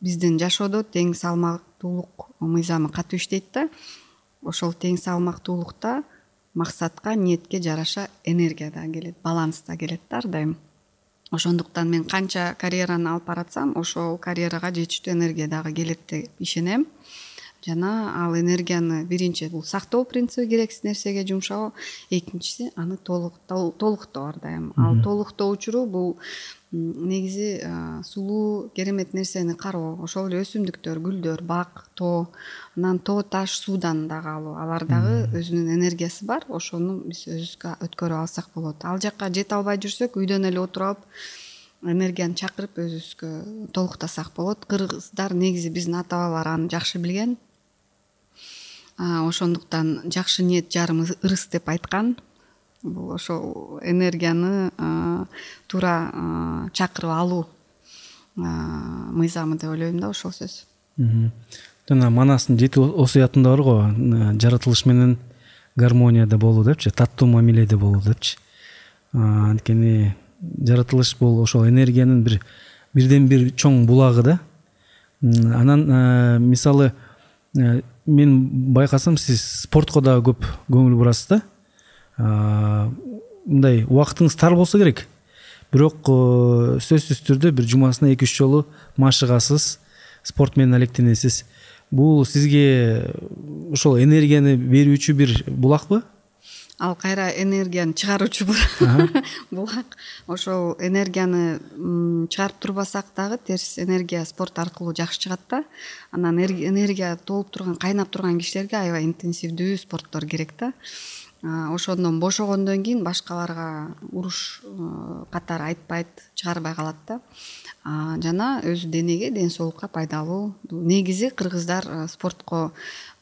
биздин жашоодо тең салмактуулук мыйзамы катуу иштейт да ошол тең салмактуулукта максатка ниетке жараша энергия дагы келет баланс да келет да ар дайым. Ошондуктан мен канча карьераны алып баратсам ошол карьерага жетиштүү энергия дагы келет деп ишенем жана ал энергияны биринчи бул сактоо принциби керексиз нерсеге жумшоо экинчиси аны толуктоо ар дайым. Ал толуктоо учуру бул негизи сулуу керемет нерсени кароо ошол эле өсүмдүктөр гүлдөр бак тоо анан тоо таш суудан дагы алуу. Алар дагы өзүнүн энергиясы бар ошону биз өзүбүзгө өткөрүп алсак болот. Ал жака жете албай жүрсөк үйдөн эле отуруп алып энергияны чакырып өзүбүзгө толуктасак болот. Кыргыздар негизи биздин ата бабалар аны жакшы билген ошондуктан жакшы ниет жарым ырыс деп айткан. Бул ошол энергияны туура чакырып алуу мыйзамы деп ойлойм да ошол сөз. Жана манастын жети осуятында бар го жаратылыш менен гармонияда болуу депчи таттуу мамиледе болуу депчи. Анткени жаратылыш бул ошол энергиянын бир бирден бир чоң булагы да. Анан мисалы мен байқасам сіз спортқа да көп көңіл бұрасыз да. Мындай уақытыңыз тар болса керек. Бірок сөзсіз түрде бір жұмасына екі үш жолы машығасыз спортмен әлектенесіз бұл сізге ошол энергияны берүүчү бир булак ал кайра энергияны чыгаруучу [LAUGHS] булак ошол энергияны чыгарып турбасак дагы терс энергия спорт аркылуу жакшы чыгат да. Анан энергия толуп турган кайнап турган кишилерге аябай интенсивдүү спорттор керек да. Ошондон бошогондон кийин башкаларга уруш катары айтпайт чыгарбай калат да. Жана өзү денеге ден соолукка пайдалуу негизи кыргыздар спортко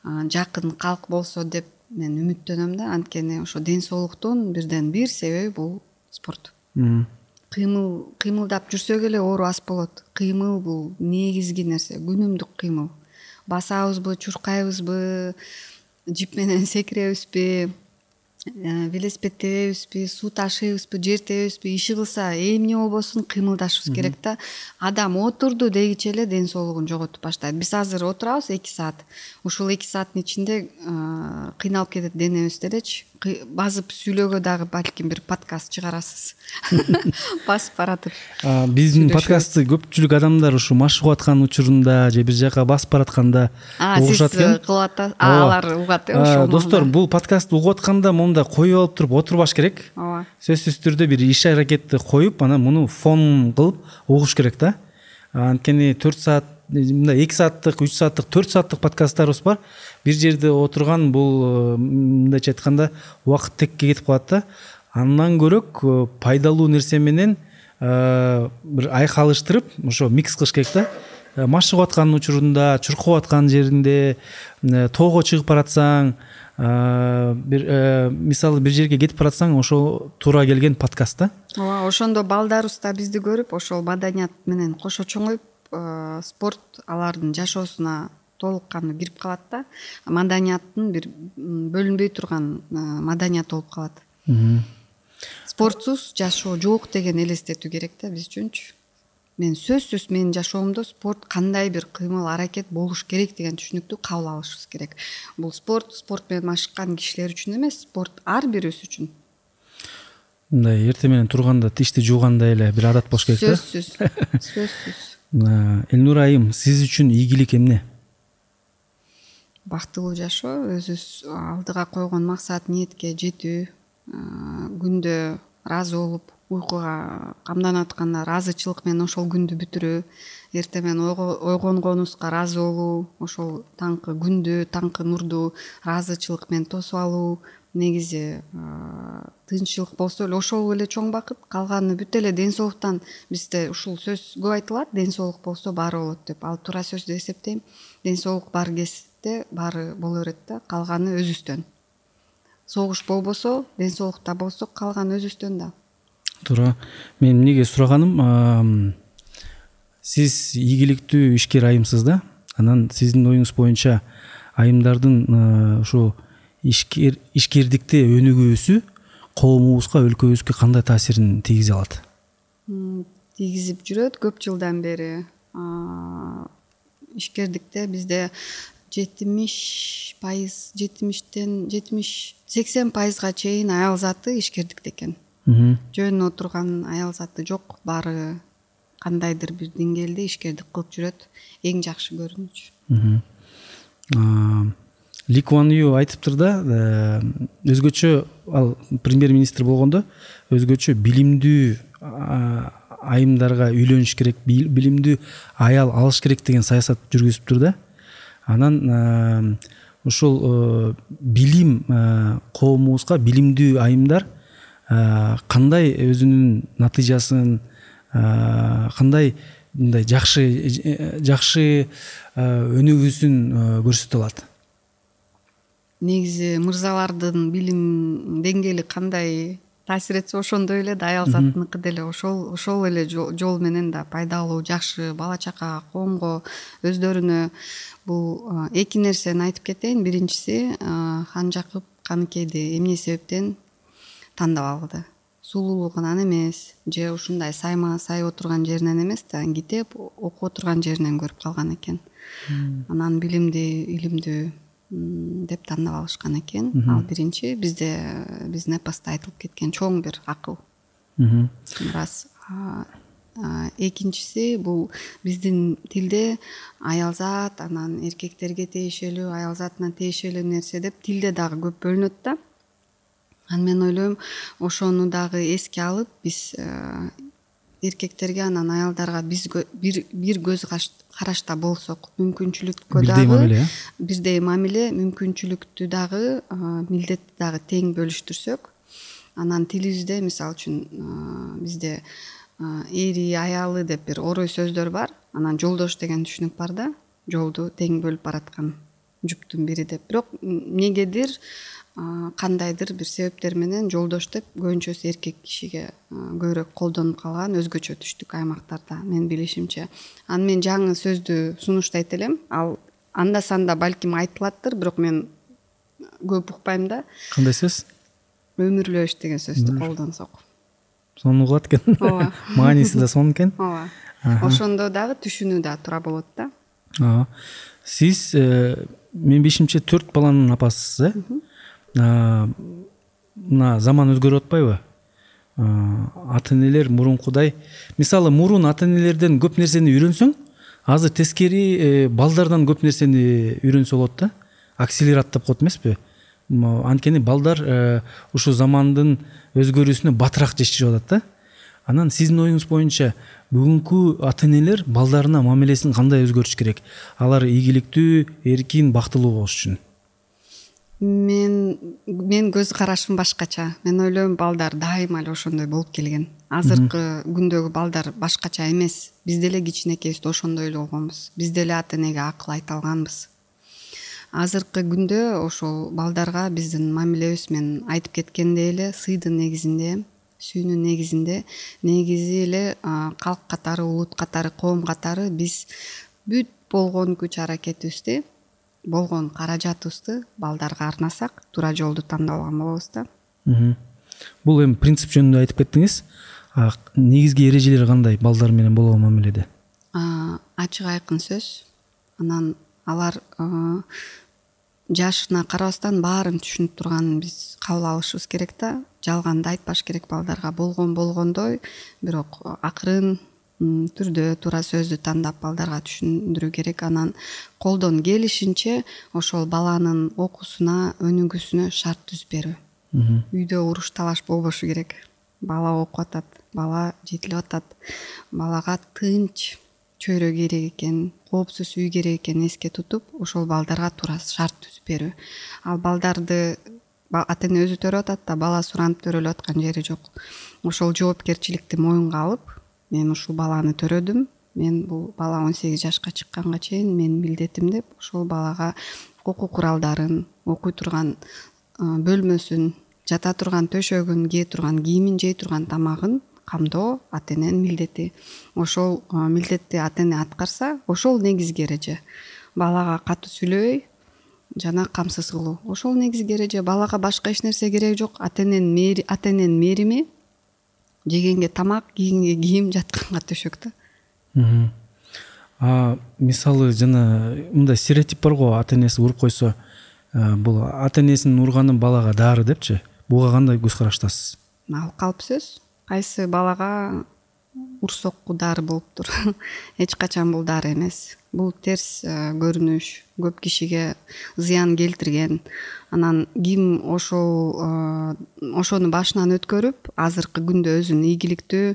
жакын калк болсо деп мен үмүттөнөм да. Анткени ошо ден соолуктун бирден бир себеби бул спорт. Кыймыл кыймылдап жүрсөк эле оору аз болот. Кыймыл бул негизги нерсе күнүмдүк кыймыл. Басабызбы чуркайбызбы жип менен секиребизби велосипед тебебизби суу ташыйбызбы жер тебебизби иши кылса эмне болбосун кыймылдашыбыз керек да. Адам отурду дегиче эле ден соолугун жоготуп баштайт. Биз азыр отурабыз эки саат. Ушул эки сааттын ичинде э, кыйналып кетет денебиз делечи базып сүйлөөгө дагы балким бир подкаст чыгарасыз. [LAUGHS] Басып баратып биздин подкастты көпчүлүк адамдар ушу машыгып аткан учурунда же бир жака басып баратканда угушат экен? сиз кылып атасыз алар угат э ошол достор бул подкастты угуп атканда моундай коюп алып туруп отурбаш керек. Ооба. Сөзсүз түрдө бир иш аракетти коюп анан муну фон кылып угуш керек да анткени төрт саат мындай эки сааттык үч сааттык төрт сааттык подкасттарыбыз бар. Бир жерде отурган бул э, мындайча айтканда убакыт текке кетип калат да. Андан көрөөк э, пайдалуу нерсе менен э, бир айкалыштырып ошо микс кылыш керек да. Машыгып аткан учурунда чуркап аткан жеринде тоого чыгып баратсаң бир мисалы бир жерге кетип баратсаң ошо туура келген подкаст да. Ооба ошондо балдарыбыз да бизди көрүп ошол маданият менен кошо чоңоюп спорт алардын жашоосуна толук кандуу кирип калат да. Маданияттын бир бөлүнбөй турган маданият болуп калат. Спортсуз жашоо жок деген элестетүү керек да биз үчүнчү мен сөзсүз менин жашоомдо спорт кандай бир кыймыл аракет болуш керек деген түшүнүктү кабыл алышыбыз керек. Бул спорт спорт менен машыккан кишилер үчүн эмес спорт ар бирибиз үчүн. Мындай эртең менен турганда тишти жуугандай эле бир адат болуш керек да? Сөзсүз сөзсүз. [LAUGHS] Элнура айым сиз үчүн ийгилик эмне? Бактылуу жашоо өзүбүз алдыга койгон максат ниетке жетүү күндө ыраазы болуп уйкуга камданып атканда ыраазычылык менен ошол күндү бүтүрүү эртең менен ойгонгонубузга ыраазы болуу ошол таңкы күндү таңкы нурду ыраазычылык менен тосуп алуу негизи тынччылык болсо эле ошол эле чоң бакыт калганы бүт эле ден соолуктан бизде ушул сөз көп айтылат ден соолук болсо баары болот деп. Ал туура сөз деп эсептейм ден соолук бар кезде баары боло берет да калганы өзүбүздөн согуш болбосо ден соолук да болсо калганы өзүбүздөн да туура мен эмнеге сураганым сиз ийгиликтүү ишкер айымсыз да? Анан сиздин оюңуз боюнча айымдардын ушул ишкер ишкердикте өнүгүүсү коомубузга өлкөбүзгө кандай таасирин тийгизе алат тийгизип жүрөт көп жылдан бери ишкердикте бизде жетимиш пайыз жетимиштен жетимиш сексен пайызга чейин аял заты ишкердикте экен жөн отурган аял заты жок. Баары кандайдыр бир деңгээлде ишкердик кылып жүрөт. Эң жакшы көрүнүч ли куан ю айтыптыр да э, өзгөчө ал премьер министр болгондо өзгөчө билимдүү айымдарга үйлөнүш керек билимдүү аял алыш керек деген саясат жүргүзүптүр да анан ушул э, билим коомубузга билимдүү айымдар кандай өзүнүн натыйжасын кандай мындай жакшы жакшы өнүгүүсүн көрсөтө алат? Негизи мырзалардын билим деңгээли кандай таасир этсе ошондой эле да аял затыныкы деле ошол ошол эле жол менен да пайдалуу жакшы бала чакага коомго өздөрүнө бул эки нерсени айтып кетейин. Биринчиси хан жакып каныкейди эмне себептен тандап алды. Сулуулугунан эмес же ушундай сайма сай отурган жеринен эмес да китеп окуп отурган жеринен көрүп калган экен анан билимдүү илимдүү деп тандап алышкан экен ал биринчи бизде биздин эпосто айтылып кеткен чоң бир акыл рас экинчиси бул биздин тилде аялзат анан эркектерге тиешелүү аял затына тиешелүү нерсе деп тилде дагы көп бөлүнөт да. Анан мен ойлойм ошону дагы эске алып биз э, эркектерге анан аялдарга биз бир көз карашта болсок мүмкүнчүлүккө дагы бирдей мамиле э? бирдей мамиле мүмкүнчүлүктү дагы э, милдетти дагы тең бөлүштүрсөк. Анан тилибизде мисалы үчүн бизде эри аялы деп бир орой сөздөр бар. Анан жолдош деген түшүнүк бар да жолду тең бөлүп бараткан жуптун бири деп. Бирок эмнегедир кандайдыр бир себептер менен жолдош деп көбүнчөсү эркек кишиге көбүрөөк колдонуп калган өзгөчө түштүк аймактарда. Менин билишимче анан мен жаңы сөздү сунуштайт элем. Ал анда санда балким айтылаттыр бирок мен көп укпайм да. Кандай сөз? Өмүрлөш деген сөздү колдонсок. Сонун угулат экен. Ооба. [LAUGHS] Мааниси да сонун экен. Ооба. Ошондо дагы түшүнүү да туура болот да. Ооба. Сиз э, менин билишимче төрт баланын апасысыз э мына заман өзгөрүп атпайбы? Ата энелер мурункудай мисалы мурун ата энелерден көп нерсени үйрөнсөң азыр тескери э, балдардан көп нерсени үйрөнсө болот да. Акселераттап коет эмеспи? Анткени балдар э, ушул замандын өзгөрүүсүнө батыраак жетишип атат да. Анан сиздин оюңуз боюнча бүгүнкү ата энелер балдарына мамилесин кандай өзгөртүш керек? Алар ийгиликтүү эркин бактылуу болуш үчүн мен менин көз карашым башкача. Мен ойлойм балдар дайыма эле ошондой болуп келген. Азыркы күндөгү балдар башкача эмес. Биз деле кичинекейибизде ошондой эле болгонбуз. Биз деле ата энеге акыл айта алганбыз. Азыркы күндө ошол балдарга биздин мамилебиз мен айтып кеткендей эле сыйдын негизинде сүйүүнүн негизинде негизи эле калк катары улут катары коом катары биз бүт болгон күч аракетибизди болгон каражатыбызды балдарга арнасак туура жолду тандап алган болобуз да. Бул эми принцип жөнүндө айтып кеттиңиз. Негизги эрежелери кандай? Балдар менен болгон мамиледе ачык айкын сөз. Анан алар жашына карабастан баарын түшүнүп турганын биз кабыл алышыбыз керек да. Жалганды айтпаш керек балдарга. Болгон болгондой. Бирок акырын түрдө туура сөздү тандап балдарга түшүндүрүү керек. Анан колдон келишинче ошол баланын окуусуна өнүгүүсүнө шарт түзүп берүү. Үйдө уруш талаш болбошу керек. Бала окуп атат бала жетилип атат. Балага тынч чөйрө керек экен коопсуз үй керек экенин эске тутуп ошол балдарга туура шарт түзүп берүү. Ал балдарды ата эне өзү төрөп атат да бала суранып төрөлүп аткан жери жок. Ошол жоопкерчиликти моюнга алып мен ушул баланы төрөдүм. Мен бул бала он сегиз жашка чыкканга чейин менин милдетим деп ошол балага окуу куралдарын окуй турган бөлмөсүн жата турган төшөгүн кие турган кийимин жей турган тамагын камдоо ата эненин милдети. Ошол милдетти ата эне аткарса ошол негизги эреже балага катуу сүйлөбөй жана камсыз кылуу. Ошол негизги эреже балага башка эч нерсе кереги жок. Ата эненин ата эненин мээрими жегенге тамақ кигенге киім жатқанға төшөк да а мысалы жана мындай стереотип бар ғой ата энеси ұрып қойса ә, бұл ата енесінің ұрғаны балаға дары буга кандай көз караштасыз ал қалып сөз қайсы балаға урсокку дары болуптур [LAUGHS] эч качан бул дары эмес. Бул терс э, көрүнүш көп кишиге зыян келтирген. Анан ким ошол э, ошону башынан өткөрүп азыркы күндө өзүн ийгиликтүү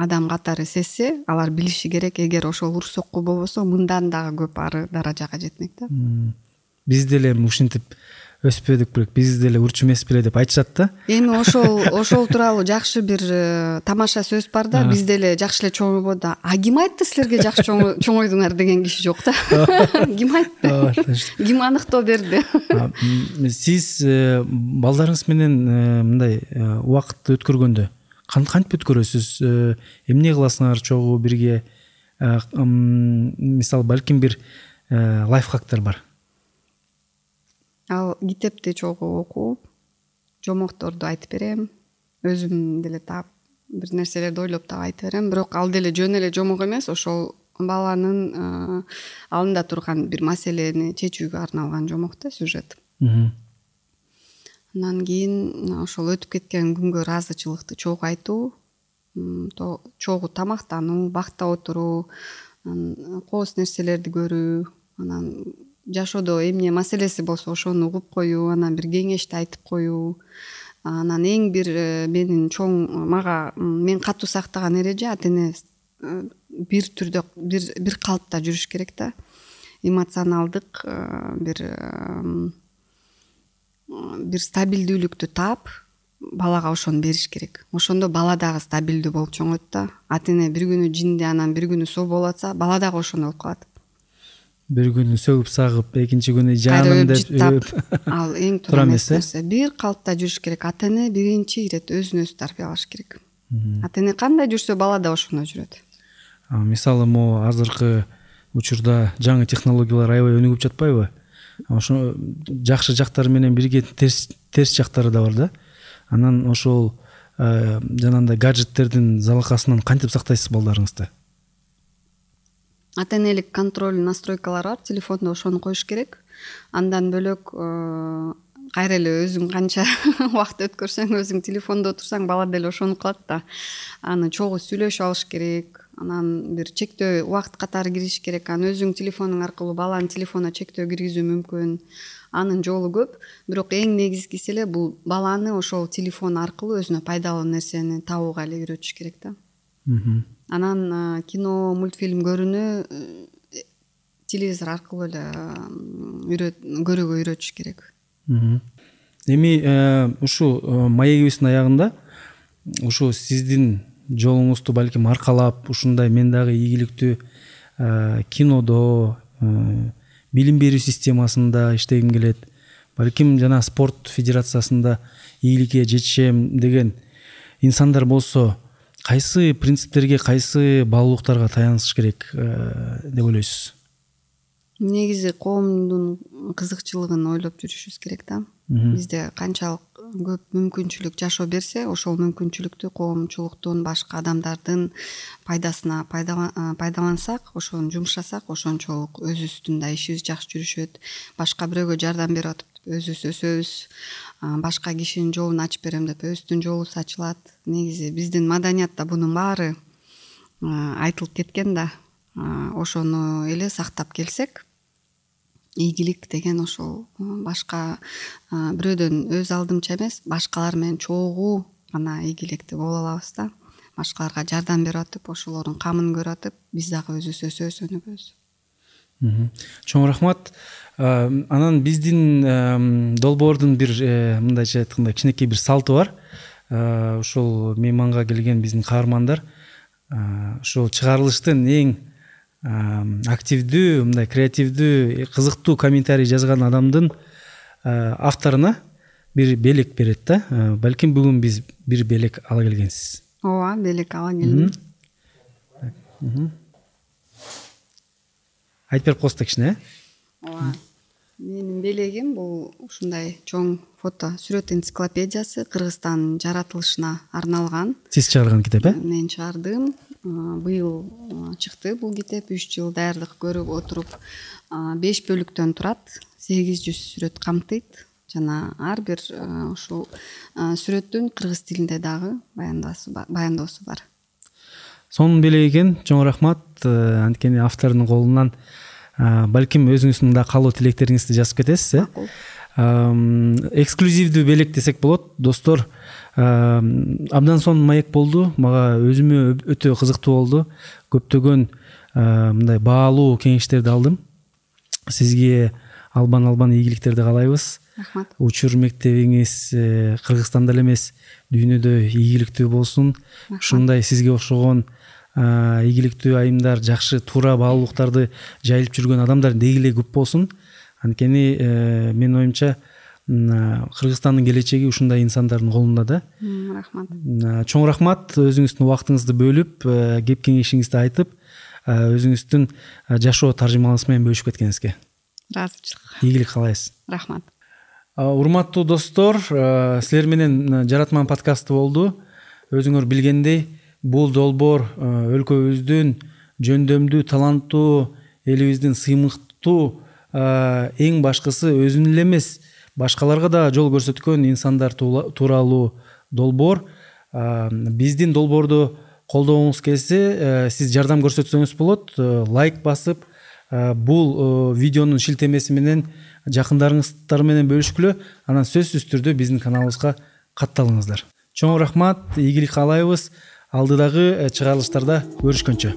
адам катары сезсе алар билиши керек эгер ошол урсокку болбосо мындан дагы көп ары даражага жетмек да. Биз деле эми ушинтип өспөдүк белек биз деле урчу эмес беле деп айтышат да. Эми ошол [LAUGHS] ошол тууралуу жакшы бир э, тамаша сөз бар да. Биз деле жакшы эле чоңойбодук да. А ким айтты силерге жакшы [LAUGHS] чоңойдуңар деген киши жок да? [LAUGHS] Ким айтты? Ким аныктоо берди? Сиз э, балдарыңыз менен э, мындай убакыт өткөргөндө кантип өткөрөсүз? Эмне кыласыңар чогуу бирге? Мисалы балким бир лайфхактар бар ал китепти чогуу окуу жомокторду айтып берем өзүм деле таап бир нерселерди ойлоп таап айтып берем. Бирок ал деле жөн эле жомок эмес ошол баланын алдында турган бир маселени чечүүгө арналган жомок да сюжет. Андан кийин ошол өтүп кеткен күнгө ыраазычылыкты чогуу айтуу чогуу тамактануу бакта отуруу кооз нерселерди көрүү анан жашоодо. Эмне маселеси болсо ошону угуп коюу анан бир кеңешти айтып коюу. Анан эң бир э, менин чоң мага мен катуу сактаган эреже ата эне э, бир түрдө бир калыпта жүрүш керек да. Эмоционалдык э, бир бир стабилдүүлүктү таап балага ошону бериш керек. Ошондо бала дагы стабилдүү болуп чоңойт да. Ата эне бир күнү жинде анан бир күнү суу болуп атса бала дагы ошондой болуп калат бир күнү сөгүп сагып экинчи күнү жаным деп жыттап [LAUGHS] ал эң туура эмес нерсе бир калыпта жүрүш керек. Ата эне биринчи ирет өзүн өзү тарбиялаш керек. Ата эне кандай жүрсө бала да ошондой жүрөт. Мисалы могу азыркы учурда жаңы технологиялар аябай өнүгүп жатпайбы? Ошо жакшы жактары менен бирге терс терс жактары да бар да? Анан ошол э, жанагындай гаджеттердин залакасынан кантип сактайсыз балдарыңызды ата энелик контроль настройкалар бар телефондо ошону коюш керек. Андан бөлөк э, кайра эле өзүң канча [LAUGHS] убакыт өткөрсөң өзүң телефондо отурсаң бала деле ошону кылат да. Аны чогуу сүйлөшүп алыш керек анан бир чектөө убакыт катары кириш керек. Анан өзүң телефонуң аркылуу баланын телефонуна чектөө киргизүү мүмкүн. Анын жолу көп. Бирок эң негизгиси эле бул баланы ошол телефон аркылуу өзүнө пайдалуу нерсени табууга эле үйрөтүш керек да анан кино мультфильм көрүүнү э, телевизор аркылуу эле көрүүгө үйрөтүш керек. Эми э, ушул э, маегибиздин аягында ушу сиздин жолуңузду балким аркалап ушундай мен дагы ийгиликтүү кинодо билим берүү системасында иштегим келет. Балким жана спорт федерациясында ийгиликке жетишем деген инсандар болсо кайсы принциптерге кайсы баалуулуктарга таянышыш керек э, деп ойлойсуз? Негизи коомдун кызыкчылыгын ойлоп жүрүшүбүз керек да. Бизде канчалык көп мүмкүнчүлүк жашоо берсе ошол мүмкүнчүлүктү коомчулуктун башка адамдардын пайдасына э, пайдалансак ошону жумшасак ошончолук өзүбүздүн да ишибиз жакшы жүрүшөт. Башка бирөөгө жардам берип атып өзүбүз өсөбүз башка кишинин жолун ачып берем деп өбүздүн жолубуз ачылат негизи биздин маданиятта бунун баары айтылып кеткен да. Ошону эле сактап келсек ийгилик деген ошол башка бирөөдөн өз алдымча эмес башкалар менен чогуу гана ийгиликтүү боло алабыз да. Башкаларга жардам берип атып ошолордун камын көрүп атып биз дагы өзүбүз өсөбүз өнүгөбүз чоң рахмат. Анан биздин долбоордун бир э, мындайча айтканда кичинекей бир салты бар. Ушул мейманга келген биздин каармандар ушул чыгарылыштын эң активдүү мындай креативдүү кызыктуу комментарий жазган адамдын авторуна бир белек берет да. Балким бүгүн биз бир белек ала келгенсиз. Ооба белек ала келдим айтып берип коесуз да кичине э? Ооба. Менин белегим бул ушундай чоң фото сүрөт энциклопедиясы кыргызстандын жаратылышына арналган. Сиз чыгарган китеп э? Мен чыгардым. Быйыл чыкты бул китеп. Үч жыл даярдык көрүп отуруп беш бөлүктөн турат. Сегиз жүз сүрөт камтыйт. Жана ар бир ушул сүрөттүн кыргыз тилинде дагы баяндоосу бар сонун белек экен чоң рахмат. Анткени автордун колунан балким өзүңүздүн да каалоо тилектериңизди жазып кетесиз э. Макул эксклюзивдүү белек десек болот. Достор абдан сонун маек болду. Мага өзүмө өтө кызыктуу болду. Көптөгөн мындай баалуу кеңештерди алдым. Сизге албан албан ийгиликтерди каалайбыз. Рахмат. Учур мектебиңиз э, кыргызстанда эле эмес дүйнөдө ийгиликтүү болсун. Ушундай сизге окшогон ийгиликтүү айымдар жакшы туура баалуулуктарды жайылып жүргөн адамдар деги эле көп болсун. Анткени э, менин оюмча кыргызстандын келечеги ушундай инсандардын колунда да. Рахмат. Чоң рахмат. Өзүңүздүн убактыңызды бөлүп э, кеп кеңешиңизди айтып өзүңүздүн жашоо таржымаңыз менен бөлүшүп кеткениңизге ыраазычылык ийгилик каалайбыз рахмат. Урматтуу достор силер менен жаратман подкасты болду. Өзүңөр билгендей бул долбоор өлкөбүздүн жөндөмдүү таланттуу элибиздин сыймыктуу эң башкысы өзүн эле эмес. Башкаларга да жол көрсөткөн инсандар тууралуу долбоор. Биздин долбоорду колдогуңуз келсе сиз жардам көрсөтсөңүз болот. Лайк басып бул видеонун шилтемеси менен жакындарыңыздар менен бөлүшкүлө анан сөзсүз түрдө биздин каналыбызга катталыңыздар. Чоң рахмат ийгилик каалайбыз алдыдагы чыгарылыштарда көрүшкөнчө